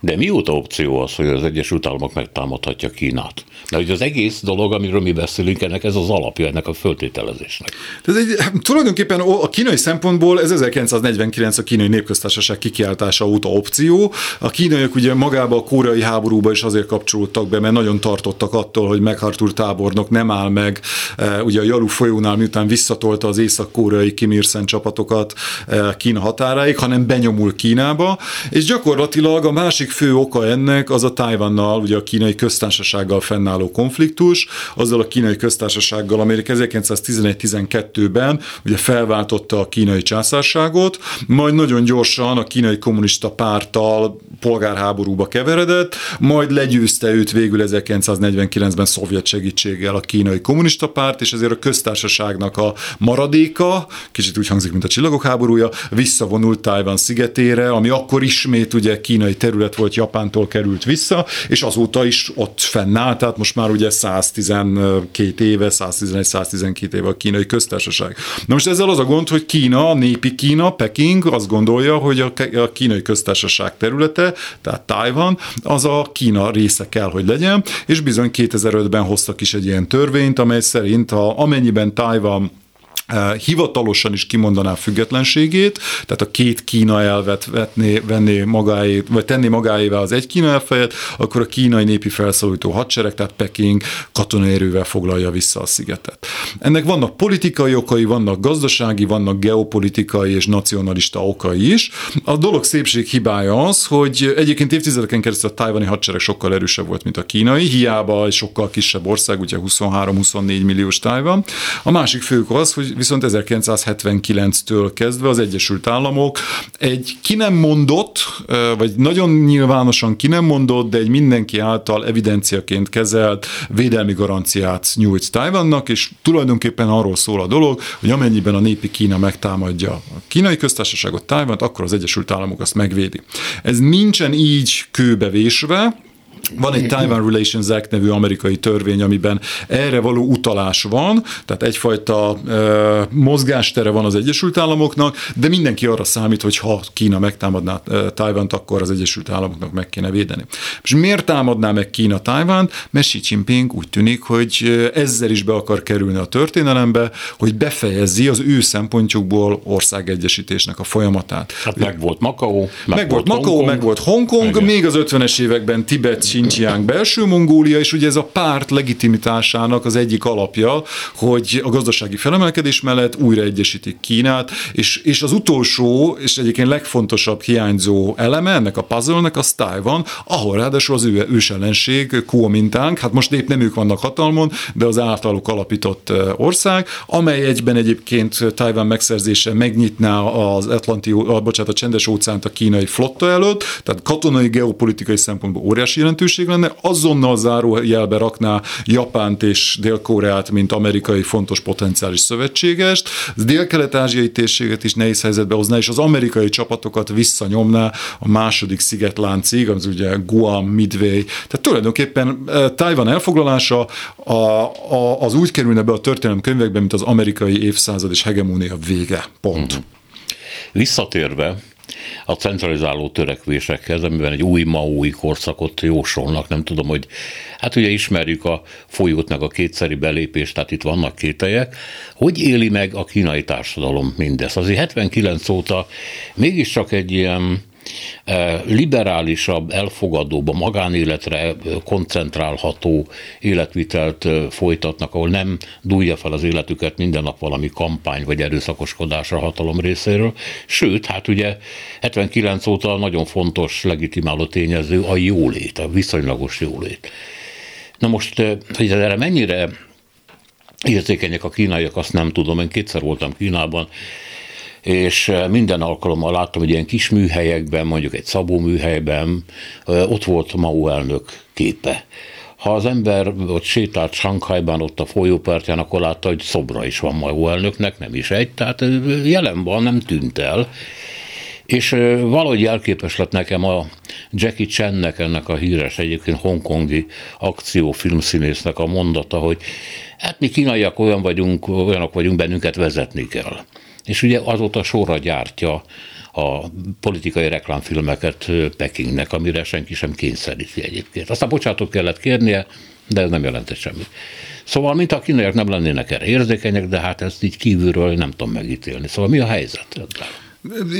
De mióta opció az, hogy az Egyesült Államok megtámadhatja Kínát? Mert hogy az egész dolog, amiről mi beszélünk, ennek ez az alapja ennek a föltételezésnek. Ez egy, tulajdonképpen a kínai szempontból ez 1949 a kínai népköztársaság kikiáltása óta opció. A kínaiak ugye magába a koreai háborúba is azért kapcsolódtak be, mert nagyon tartottak attól, hogy MacArthur tábornok nem áll meg e, ugye a Jalu folyónál, miután visszatolta az észak-koreai Kim Il-sen csapatokat e, Kína határáig, hanem benyomul Kínába, és gyakorlatilag a másik fő oka ennek az a Tajvannal, ugye a kínai köztársasággal fennálló konfliktus, azzal a kínai köztársasággal, amelyik 1911-12-ben ugye felváltotta a kínai császárságot, majd nagyon gyorsan a kínai kommunista párttal polgárháborúba keveredett, majd legyőzte őt végül 1949-ben szovjet segítséggel a kínai kommunista párt, és ezért a köztársaságnak a maradéka, kicsit úgy hangzik, mint a csillagok háborúja, visszavonult Tájván szigetére, ami akkor ismét ugye kínai terület volt, Japántól került vissza, és azóta is ott fennáll, tehát most már ugye 112 éve, 111-112 éve a kínai köztársaság. Na most ezzel az a gond, hogy Kína, népi Kína, Peking azt gondolja, hogy a kínai köztársaság területe, tehát Taiwan, az a Kína része kell, hogy legyen, és bizony 2005-ben hoztak is egy ilyen törvényt, amely szerint, ha amennyiben Taiwan hivatalosan is kimondaná függetlenségét, tehát a két Kína elvet vetné, venné magáét, vagy tenné magáével az egy Kína elfejet, akkor a kínai népi felszólító hadsereg, tehát Peking katonai erővel foglalja vissza a szigetet. Ennek vannak politikai okai, vannak gazdasági, vannak geopolitikai és nacionalista okai is. A dolog szépség hibája az, hogy egyébként évtizedeken keresztül a tájvani hadsereg sokkal erősebb volt, mint a kínai, hiába egy sokkal kisebb ország, ugye 23-24 milliós Tájvan. A másik fő az, hogy viszont 1979-től kezdve az Egyesült Államok egy ki nem mondott, vagy nagyon nyilvánosan ki nem mondott, de egy mindenki által evidenciaként kezelt védelmi garanciát nyújt Tajvannak, és tulajdonképpen arról szól a dolog, hogy amennyiben a népi Kína megtámadja a kínai köztársaságot, Tajvant, akkor az Egyesült Államok azt megvédi. Ez nincsen így kőbevésve, van egy Taiwan Relations Act nevű amerikai törvény, amiben erre való utalás van, tehát egyfajta e, mozgástere van az Egyesült Államoknak, de mindenki arra számít, hogy ha Kína megtámadná Taiwan-t, akkor az Egyesült Államoknak meg kéne védeni. És miért támadná meg Kína Taiwan? Mert Xi Jinping úgy tűnik, hogy ezzel is be akar kerülni a történelembe, hogy befejezi az ő szempontjukból országegyesítésnek a folyamatát. Hát meg volt Makau, meg, meg volt Makau, meg volt Hongkong, még az 50-es években Tibet Xinjiang belső Mongólia, és ugye ez a párt legitimitásának az egyik alapja, hogy a gazdasági felemelkedés mellett újra egyesítik Kínát, és, és az utolsó, és egyébként legfontosabb hiányzó eleme ennek a puzzle-nek az Taiwan, ahol ráadásul az ő ősellenség Kuomintang, hát most épp nem ők vannak hatalmon, de az általuk alapított ország, amely egyben egyébként Taiwan megszerzése megnyitná az Atlanti, bocsánat, a csendes óceánt a kínai flotta előtt, tehát katonai, geopolitikai szempontból óriási jelentőség, lenne, azonnal zárójelbe rakná Japánt és Dél-Koreát, mint amerikai fontos potenciális szövetségest, az dél-kelet-ázsiai térséget is nehéz helyzetbe hozná, és az amerikai csapatokat visszanyomná a második szigetláncig, az ugye Guam, Midway. Tehát tulajdonképpen eh, Taiwan elfoglalása a, a, az úgy kerülne be a történelem könyvekbe, mint az amerikai évszázad és hegemónia vége. Pont. Mm-hmm. Visszatérve, a centralizáló törekvésekhez, amiben egy új maui korszakot jósolnak. Nem tudom, hogy hát ugye ismerjük a folyót meg a kétszeri belépést, tehát itt vannak kételyek. Hogy éli meg a kínai társadalom mindezt? Azért 79 óta mégiscsak egy ilyen liberálisabb, elfogadóbb, a magánéletre koncentrálható életvitelt folytatnak, ahol nem dúlja fel az életüket minden nap valami kampány vagy erőszakoskodás a hatalom részéről. Sőt, hát ugye 79 óta nagyon fontos legitimáló tényező a jólét, a viszonylagos jólét. Na most, hogy erre mennyire érzékenyek a kínaiak, azt nem tudom. Én kétszer voltam Kínában, és eh, minden alkalommal láttam, hogy ilyen kis műhelyekben, mondjuk egy Szabó műhelyben eh, ott volt Mao elnök képe. Ha az ember ott sétált Sankhajban, ott a folyópartján, akkor látta, hogy szobra is van Mao elnöknek, nem is egy, tehát eh, jelen van, nem tűnt el. És valahogy jelképes lett nekem a Jackie Chan-nek, ennek a híres egyébként hongkongi akciófilmszínésznek a mondata, hogy hát mi kínaiak olyan vagyunk, olyanok vagyunk, bennünket vezetni kell és ugye azóta sorra gyártja a politikai reklámfilmeket Pekingnek, amire senki sem kényszeríti egyébként. Aztán bocsátok kellett kérnie, de ez nem jelentett semmit. Szóval, mint a kínaiak nem lennének erre érzékenyek, de hát ezt így kívülről nem tudom megítélni. Szóval mi a helyzet?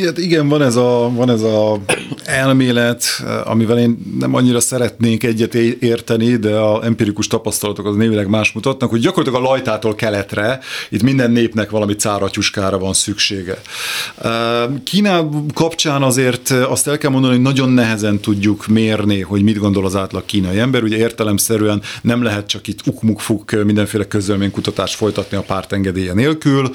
Hát igen, van ez, a, van ez a elmélet, amivel én nem annyira szeretnék egyet érteni, de a empirikus tapasztalatok az névileg más mutatnak, hogy gyakorlatilag a lajtától keletre itt minden népnek valami cáratyuskára van szüksége. Kína kapcsán azért azt el kell mondani, hogy nagyon nehezen tudjuk mérni, hogy mit gondol az átlag kínai ember. Ugye értelemszerűen nem lehet csak itt ukmukfuk mindenféle közölménykutatást folytatni a párt engedélye nélkül.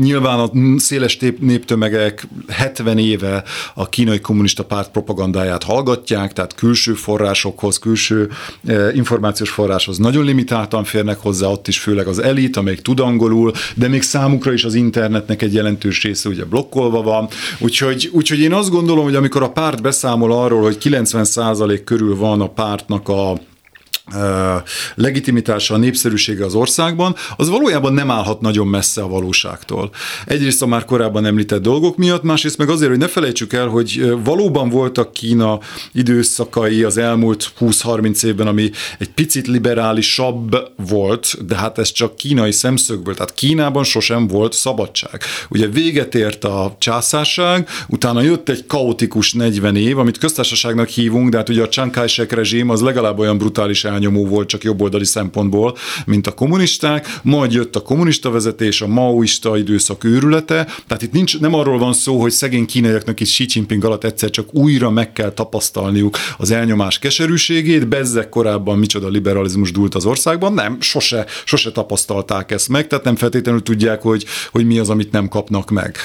Nyilván a széles néptömegek 70 éve a kínai kommunista párt propagandáját hallgatják, tehát külső forrásokhoz, külső eh, információs forráshoz nagyon limitáltan férnek hozzá, ott is főleg az elit, amelyik tud angolul, de még számukra is az internetnek egy jelentős része ugye blokkolva van. Úgyhogy, úgyhogy én azt gondolom, hogy amikor a párt beszámol arról, hogy 90% körül van a pártnak a legitimitása, a népszerűsége az országban, az valójában nem állhat nagyon messze a valóságtól. Egyrészt a már korábban említett dolgok miatt, másrészt meg azért, hogy ne felejtsük el, hogy valóban voltak Kína időszakai az elmúlt 20-30 évben, ami egy picit liberálisabb volt, de hát ez csak kínai szemszögből, tehát Kínában sosem volt szabadság. Ugye véget ért a császárság, utána jött egy kaotikus 40 év, amit köztársaságnak hívunk, de hát ugye a Chiang Kai-shek rezsim az legalább olyan brutális elnyomó volt csak jobboldali szempontból, mint a kommunisták, majd jött a kommunista vezetés, a maoista időszak őrülete, tehát itt nincs, nem arról van szó, hogy szegény kínaiaknak is Xi Jinping alatt egyszer csak újra meg kell tapasztalniuk az elnyomás keserűségét, bezzek korábban micsoda liberalizmus dúlt az országban, nem, sose, sose tapasztalták ezt meg, tehát nem feltétlenül tudják, hogy, hogy mi az, amit nem kapnak meg.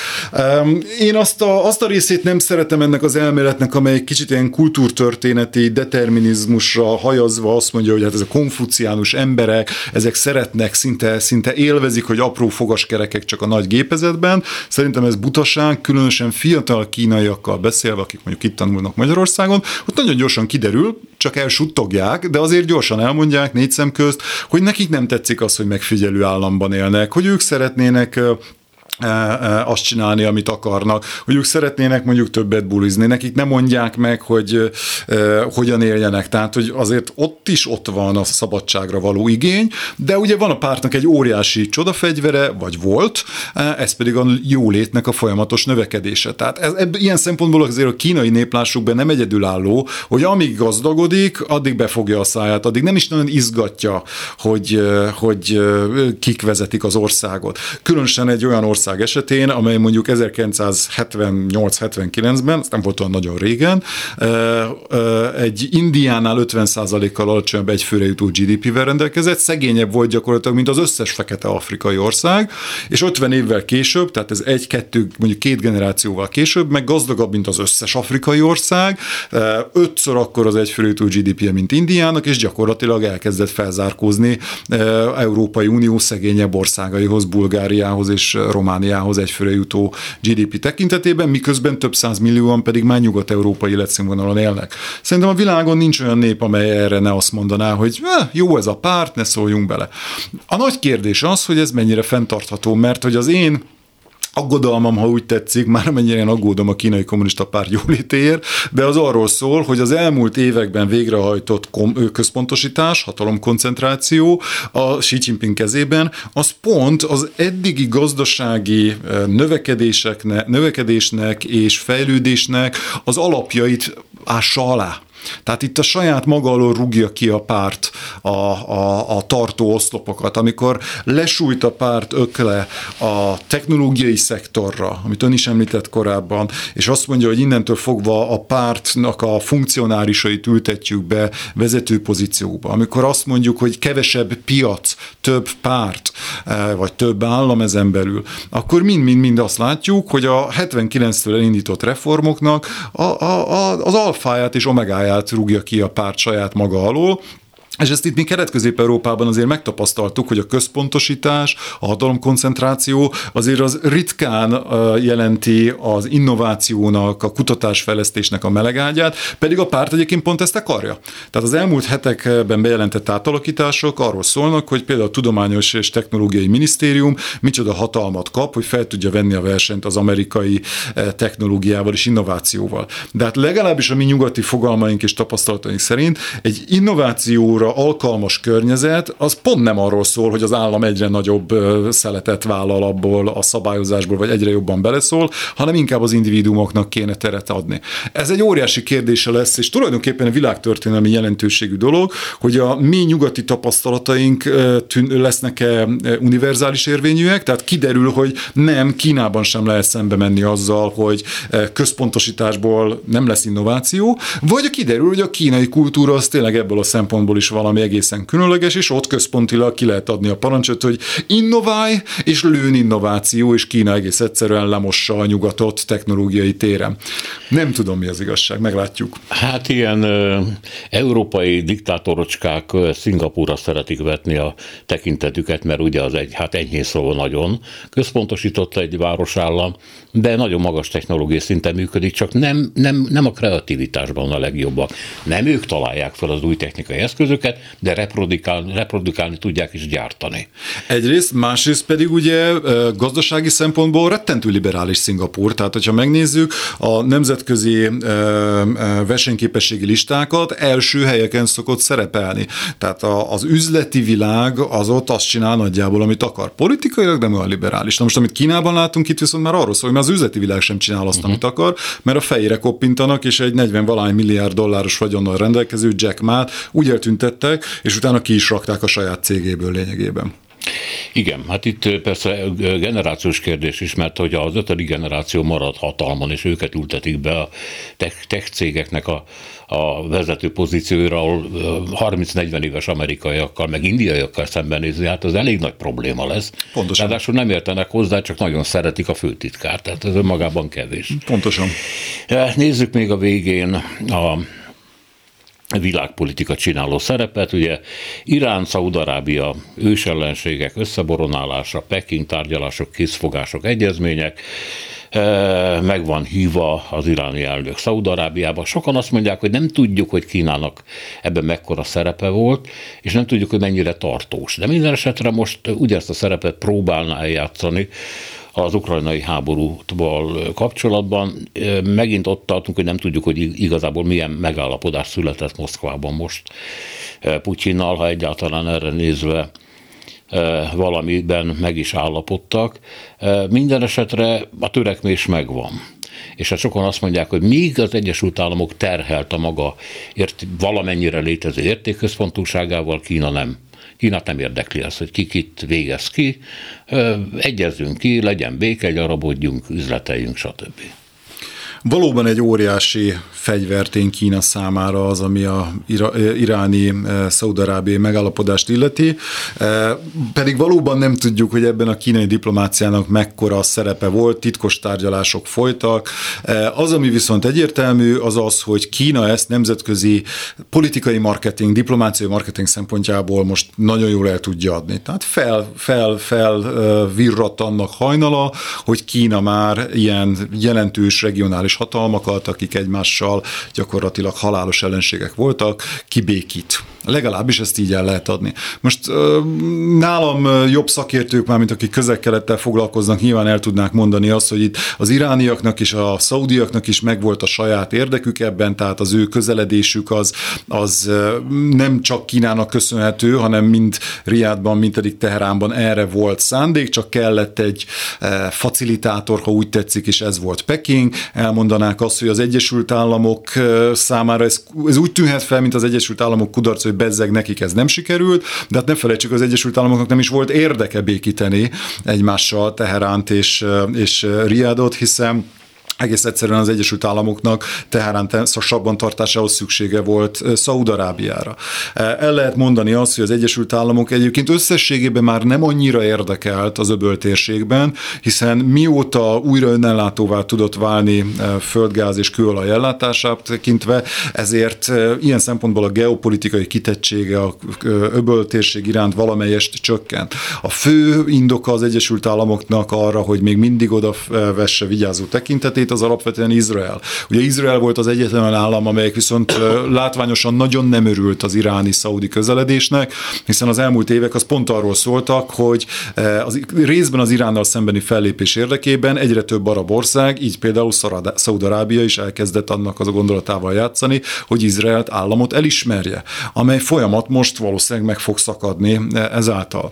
Én azt a, azt a részét nem szeretem ennek az elméletnek, amely kicsit ilyen kultúrtörténeti determinizmusra hajazva azt mondja, hogy hát ez a konfuciánus emberek, ezek szeretnek, szinte, szinte élvezik, hogy apró fogaskerekek csak a nagy gépezetben. Szerintem ez butaság, különösen fiatal kínaiakkal beszélve, akik mondjuk itt tanulnak Magyarországon, ott nagyon gyorsan kiderül, csak elsuttogják, de azért gyorsan elmondják négy szem közt, hogy nekik nem tetszik az, hogy megfigyelő államban élnek, hogy ők szeretnének azt csinálni, amit akarnak, hogy ők szeretnének mondjuk többet bulizni, nekik nem mondják meg, hogy hogyan éljenek, tehát hogy azért ott is ott van a szabadságra való igény, de ugye van a pártnak egy óriási csodafegyvere, vagy volt, ez pedig a jólétnek a folyamatos növekedése. Tehát ez, ebb, ilyen szempontból azért a kínai néplásukban nem egyedülálló, hogy amíg gazdagodik, addig befogja a száját, addig nem is nagyon izgatja, hogy, hogy kik vezetik az országot. Különösen egy olyan ország, ország esetén, amely mondjuk 1978-79-ben, ez nem volt olyan nagyon régen, egy Indiánál 50%-kal alacsonyabb egyfőre jutó GDP-vel rendelkezett, szegényebb volt gyakorlatilag, mint az összes fekete afrikai ország, és 50 évvel később, tehát ez egy-kettő, mondjuk két generációval később, meg gazdagabb, mint az összes afrikai ország, ötször akkor az egyfőre jutó GDP-je, mint Indiának, és gyakorlatilag elkezdett felzárkózni Európai Unió szegényebb országaihoz, Bulgáriához és Romániához Romániához egyfőre jutó GDP tekintetében, miközben több száz millióan pedig már nyugat-európai életszínvonalon élnek. Szerintem a világon nincs olyan nép, amely erre ne azt mondaná, hogy eh, jó ez a párt, ne szóljunk bele. A nagy kérdés az, hogy ez mennyire fenntartható, mert hogy az én aggodalmam, ha úgy tetszik, már mennyire én aggódom a kínai kommunista párt jólétéért, de az arról szól, hogy az elmúlt években végrehajtott kom- központosítás, hatalomkoncentráció a Xi Jinping kezében, az pont az eddigi gazdasági növekedéseknek, növekedésnek és fejlődésnek az alapjait ássa alá. Tehát itt a saját maga alól rúgja ki a párt a, a, a tartó oszlopokat, amikor lesújt a párt ökle a technológiai szektorra, amit ön is említett korábban, és azt mondja, hogy innentől fogva a pártnak a funkcionárisait ültetjük be vezető pozícióba, amikor azt mondjuk, hogy kevesebb piac, több párt, eh, vagy több állam ezen belül, akkor mind-mind-mind azt látjuk, hogy a 79-től elindított reformoknak a, a, a, az alfáját és omegáját rúgja ki a párt saját maga alól, és ezt itt mi Kelet-Közép-Európában azért megtapasztaltuk, hogy a központosítás, a hatalomkoncentráció azért az ritkán jelenti az innovációnak, a kutatásfejlesztésnek a melegágyát, pedig a párt egyébként pont ezt akarja. Tehát az elmúlt hetekben bejelentett átalakítások arról szólnak, hogy például a Tudományos és Technológiai Minisztérium micsoda hatalmat kap, hogy fel tudja venni a versenyt az amerikai technológiával és innovációval. De hát legalábbis a mi nyugati fogalmaink és tapasztalataink szerint egy innovációra arra alkalmas környezet, az pont nem arról szól, hogy az állam egyre nagyobb szeletet vállal abból a szabályozásból, vagy egyre jobban beleszól, hanem inkább az individuumoknak kéne teret adni. Ez egy óriási kérdése lesz, és tulajdonképpen a világtörténelmi jelentőségű dolog, hogy a mi nyugati tapasztalataink lesznek-e univerzális érvényűek, tehát kiderül, hogy nem, Kínában sem lehet szembe menni azzal, hogy központosításból nem lesz innováció, vagy kiderül, hogy a kínai kultúra az tényleg ebből a szempontból is valami egészen különleges, és ott központilag ki lehet adni a parancsot, hogy innoválj, és lőn innováció, és Kína egész egyszerűen lemossa a nyugatot technológiai téren. Nem tudom, mi az igazság, meglátjuk. Hát ilyen ö, európai diktátorocskák Szingapúra szeretik vetni a tekintetüket, mert ugye az egy, hát enyhén szóval nagyon központosított egy városállam, de nagyon magas technológiai szinten működik, csak nem, nem, nem a kreativitásban a legjobbak. Nem ők találják fel az új technikai eszközöket, termékeket, de reprodukálni, reprodukálni tudják is gyártani. Egyrészt, másrészt pedig ugye gazdasági szempontból rettentő liberális Szingapur, tehát hogyha megnézzük a nemzetközi versenyképességi listákat, első helyeken szokott szerepelni. Tehát az üzleti világ az ott azt csinál nagyjából, amit akar. Politikailag nem olyan liberális. Na most, amit Kínában látunk, itt viszont már arról szól, hogy már az üzleti világ sem csinál azt, uh-huh. amit akar, mert a fejére koppintanak, és egy 40 valány milliárd dolláros vagyonnal rendelkező Jack Ma-t úgy eltüntettek, és utána ki is rakták a saját cégéből lényegében. Igen, hát itt persze generációs kérdés is, mert hogy az ötödik generáció marad hatalmon, és őket ültetik be a tech, tech cégeknek a, a vezető pozícióra, ahol 30-40 éves amerikaiakkal, meg indiaiakkal szembenézni, hát az elég nagy probléma lesz. Pontosan. Ráadásul nem értenek hozzá, csak nagyon szeretik a főtitkárt, tehát ez önmagában kevés. Pontosan. Nézzük még a végén a világpolitika csináló szerepet. Ugye Irán, Szaudarábia ősellenségek összeboronálása, Peking tárgyalások, készfogások, egyezmények, e, meg van hívva az iráni elnök Szaudarábiába. Sokan azt mondják, hogy nem tudjuk, hogy Kínának ebben mekkora szerepe volt, és nem tudjuk, hogy mennyire tartós. De minden esetre most ugyanezt a szerepet próbálná eljátszani, az ukrajnai háborúval kapcsolatban. Megint ott tartunk, hogy nem tudjuk, hogy igazából milyen megállapodás született Moszkvában most Putyinnal, ha egyáltalán erre nézve valamiben meg is állapodtak. Minden esetre a törekvés megvan. És hát sokan azt mondják, hogy míg az Egyesült Államok terhelt a maga ért, valamennyire létező értékközpontúságával, Kína nem. Kínát nem érdekli az, hogy ki kit végez ki, egyezzünk ki, legyen béke, gyarabodjunk, üzleteljünk, stb. Valóban egy óriási fegyvertény Kína számára az, ami a iráni eh, szaudarábiai megállapodást illeti, eh, pedig valóban nem tudjuk, hogy ebben a kínai diplomáciának mekkora szerepe volt, titkos tárgyalások folytak. Eh, az, ami viszont egyértelmű, az az, hogy Kína ezt nemzetközi politikai marketing, diplomáciai marketing szempontjából most nagyon jól el tudja adni. Tehát fel, fel, fel virrat annak hajnala, hogy Kína már ilyen jelentős regionális hatalmakat, akik egymással gyakorlatilag halálos ellenségek voltak, kibékít. Legalábbis ezt így el lehet adni. Most nálam jobb szakértők már, mint akik közel-kelettel foglalkoznak, nyilván el tudnák mondani azt, hogy itt az irániaknak és a szaudiaknak is megvolt a saját érdekük ebben, tehát az ő közeledésük az, az nem csak Kínának köszönhető, hanem mind Riádban, mind pedig Teheránban erre volt szándék, csak kellett egy facilitátor, ha úgy tetszik, és ez volt Peking. Elmondanák azt, hogy az Egyesült Államok számára ez, ez úgy tűnhet fel, mint az Egyesült Államok kudarc, hogy bezzeg nekik ez nem sikerült, de hát ne felejtsük, az Egyesült Államoknak nem is volt érdeke békíteni egymással Teheránt és, és Riadot, hiszen egész egyszerűen az Egyesült Államoknak Teherán sabban tartásához szüksége volt Szaudarábiára. El lehet mondani azt, hogy az Egyesült Államok egyébként összességében már nem annyira érdekelt az öböl térségben, hiszen mióta újra önellátóvá tudott válni földgáz és kőolaj ellátását tekintve, ezért ilyen szempontból a geopolitikai kitettsége a öböl térség iránt valamelyest csökkent. A fő indoka az Egyesült Államoknak arra, hogy még mindig oda vesse vigyázó tekintetét, itt az alapvetően Izrael. Ugye Izrael volt az egyetlen állam, amelyik viszont látványosan nagyon nem örült az iráni-szaudi közeledésnek, hiszen az elmúlt évek az pont arról szóltak, hogy az, részben az Iránnal szembeni fellépés érdekében egyre több arab ország, így például Szaudarábia is elkezdett annak az a gondolatával játszani, hogy Izraelt államot elismerje, amely folyamat most valószínűleg meg fog szakadni ezáltal.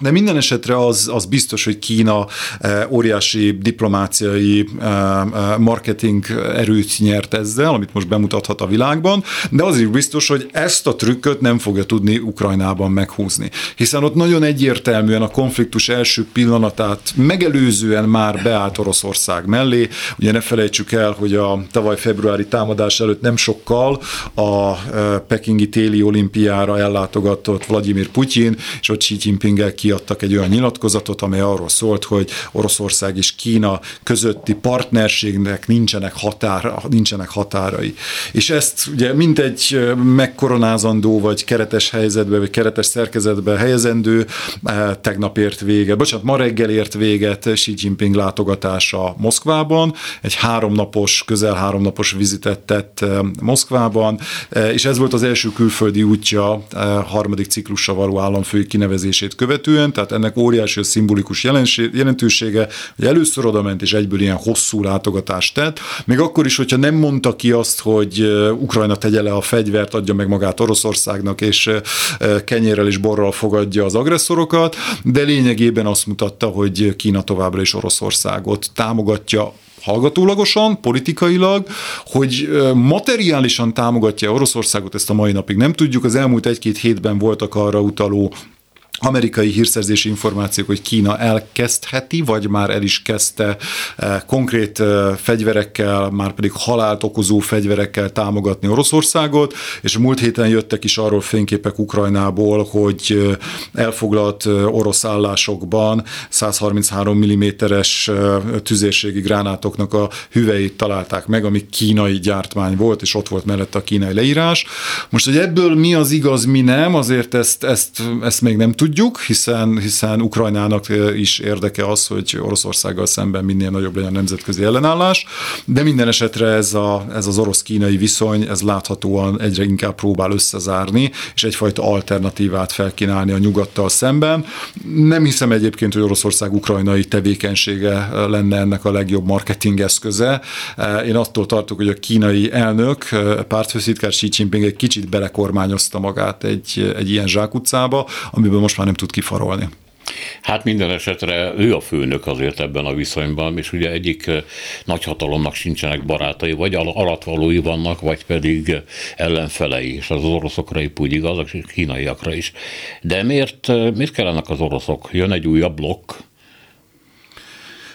De minden esetre az, az biztos, hogy Kína eh, óriási diplomáciai eh, eh, marketing erőt nyert ezzel, amit most bemutathat a világban, de az is biztos, hogy ezt a trükköt nem fogja tudni Ukrajnában meghúzni. Hiszen ott nagyon egyértelműen a konfliktus első pillanatát megelőzően már beállt Oroszország mellé. Ugye ne felejtsük el, hogy a tavaly februári támadás előtt nem sokkal a pekingi téli olimpiára ellátogatott Vladimir Putyin, és ott Xi Jinping-el ki kiadtak egy olyan nyilatkozatot, amely arról szólt, hogy Oroszország és Kína közötti partnerségnek nincsenek, határ, nincsenek határai. És ezt ugye mindegy megkoronázandó, vagy keretes helyzetbe, vagy keretes szerkezetbe helyezendő, tegnap ért véget, bocsánat, ma reggel ért véget Xi Jinping látogatása Moszkvában, egy háromnapos, közel háromnapos vizitet tett Moszkvában, és ez volt az első külföldi útja harmadik ciklusra való államfői kinevezését követően, tehát ennek óriási a szimbolikus jelentősége, hogy először oda ment, és egyből ilyen hosszú látogatást tett, még akkor is, hogyha nem mondta ki azt, hogy Ukrajna tegye le a fegyvert, adja meg magát Oroszországnak, és kenyérrel és borral fogadja az agresszorokat, de lényegében azt mutatta, hogy Kína továbbra is Oroszországot támogatja hallgatólagosan, politikailag, hogy materiálisan támogatja Oroszországot, ezt a mai napig nem tudjuk. Az elmúlt egy-két hétben voltak arra utaló amerikai hírszerzési információk, hogy Kína elkezdheti, vagy már el is kezdte eh, konkrét eh, fegyverekkel, már pedig halált okozó fegyverekkel támogatni Oroszországot, és múlt héten jöttek is arról fényképek Ukrajnából, hogy eh, elfoglalt orosz állásokban 133 mm-es tüzérségi gránátoknak a hüveit találták meg, ami kínai gyártmány volt, és ott volt mellette a kínai leírás. Most, hogy ebből mi az igaz, mi nem, azért ezt, ezt, ezt még nem tudjuk, tudjuk, hiszen, hiszen Ukrajnának is érdeke az, hogy Oroszországgal szemben minél nagyobb legyen a nemzetközi ellenállás, de minden esetre ez, a, ez az orosz-kínai viszony, ez láthatóan egyre inkább próbál összezárni, és egyfajta alternatívát felkínálni a nyugattal szemben. Nem hiszem egyébként, hogy Oroszország ukrajnai tevékenysége lenne ennek a legjobb marketing eszköze. Én attól tartok, hogy a kínai elnök, pártfőszítkár Xi Jinping egy kicsit belekormányozta magát egy, egy ilyen zsákutcába, amiből most már nem tud kifarolni. Hát minden esetre ő a főnök azért ebben a viszonyban, és ugye egyik nagyhatalomnak sincsenek barátai, vagy alatvalói vannak, vagy pedig ellenfelei, és az oroszokra épp úgy igaz, a kínaiakra is. De miért, miért kellenek az oroszok? Jön egy újabb blokk,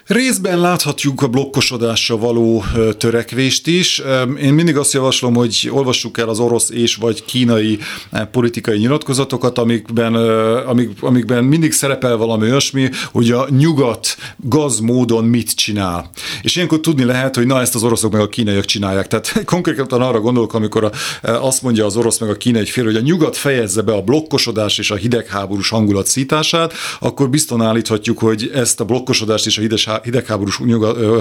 Részben láthatjuk a blokkosodással való törekvést is. Én mindig azt javaslom, hogy olvassuk el az orosz és vagy kínai politikai nyilatkozatokat, amikben, amik, amikben mindig szerepel valami olyasmi, hogy a nyugat gaz módon mit csinál. És ilyenkor tudni lehet, hogy na ezt az oroszok meg a kínaiak csinálják. Tehát konkrétan arra gondolok, amikor azt mondja az orosz meg a kínai fél, hogy a nyugat fejezze be a blokkosodás és a hidegháborús hangulat szítását, akkor bizton állíthatjuk, hogy ezt a blokkosodást és a hideg hidegháborús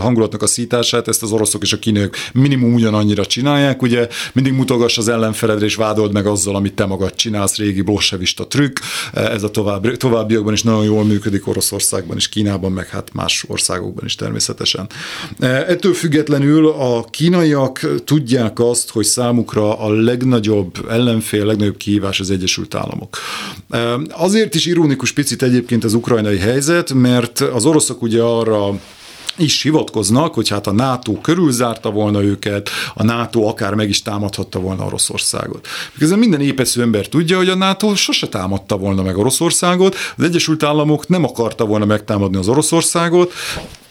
hangulatnak a szítását, ezt az oroszok és a kínaiak minimum ugyanannyira csinálják, ugye mindig mutogass az ellenfeledre és vádold meg azzal, amit te magad csinálsz, régi bolsevista trükk, ez a további, továbbiakban is nagyon jól működik Oroszországban és Kínában, meg hát más országokban is természetesen. Ettől függetlenül a kínaiak tudják azt, hogy számukra a legnagyobb ellenfél, a legnagyobb kihívás az Egyesült Államok. Azért is ironikus picit egyébként az ukrajnai helyzet, mert az oroszok ugye arra is hivatkoznak, hogy hát a NATO körülzárta volna őket, a NATO akár meg is támadhatta volna Oroszországot. Miközben minden épesző ember tudja, hogy a NATO sose támadta volna meg Oroszországot, az Egyesült Államok nem akarta volna megtámadni az Oroszországot,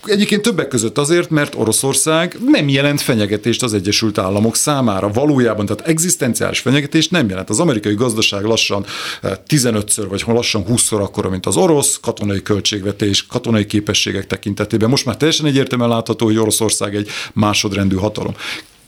Egyébként többek között azért, mert Oroszország nem jelent fenyegetést az Egyesült Államok számára. Valójában, tehát egzisztenciális fenyegetést nem jelent. Az amerikai gazdaság lassan 15-ször eh, vagy lassan 20-szor akkora, mint az orosz, katonai költségvetés, katonai képességek tekintetében. Most már teljesen egyértelműen látható, hogy Oroszország egy másodrendű hatalom.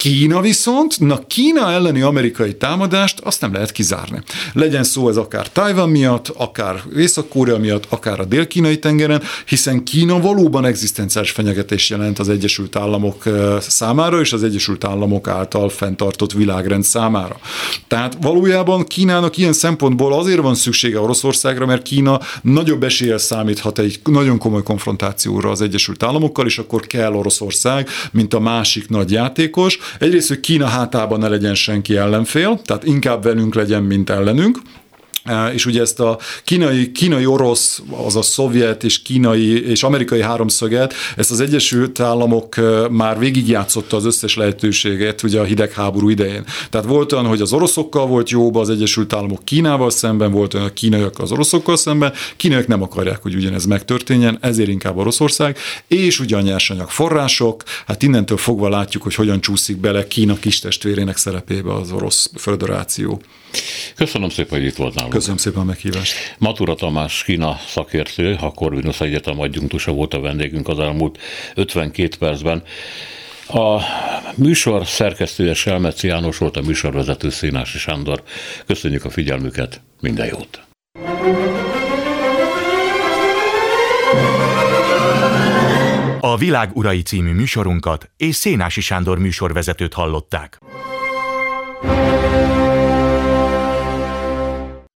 Kína viszont, na Kína elleni amerikai támadást azt nem lehet kizárni. Legyen szó ez akár Tajvan miatt, akár Észak-Korea miatt, akár a dél-kínai tengeren, hiszen Kína valóban egzisztenciális fenyegetés jelent az Egyesült Államok számára és az Egyesült Államok által fenntartott világrend számára. Tehát valójában Kínának ilyen szempontból azért van szüksége Oroszországra, mert Kína nagyobb eséllyel számíthat egy nagyon komoly konfrontációra az Egyesült Államokkal, és akkor kell Oroszország, mint a másik nagy játékos, Egyrészt, hogy Kína hátában ne legyen senki ellenfél, tehát inkább velünk legyen, mint ellenünk, és ugye ezt a kínai, kínai orosz, az a szovjet és kínai és amerikai háromszöget, ezt az Egyesült Államok már végigjátszotta az összes lehetőséget ugye a hidegháború idején. Tehát volt olyan, hogy az oroszokkal volt jóba az Egyesült Államok Kínával szemben, volt olyan, a kínaiak az oroszokkal szemben, kínaiak nem akarják, hogy ugyanez megtörténjen, ezért inkább Oroszország, és ugye a nyersanyag források, hát innentől fogva látjuk, hogy hogyan csúszik bele Kína kis testvérének szerepébe az orosz föderáció. Köszönöm szépen, hogy itt voltál Köszönöm szépen a meghívást. Matura Tamás Kína szakértő, a Corvinus Egyetem adjunktusa volt a vendégünk az elmúlt 52 percben. A műsor szerkesztője Selmeci János volt, a műsorvezető Színási Sándor. Köszönjük a figyelmüket, minden jót! A Világ Urai című műsorunkat és Szénási Sándor műsorvezetőt hallották.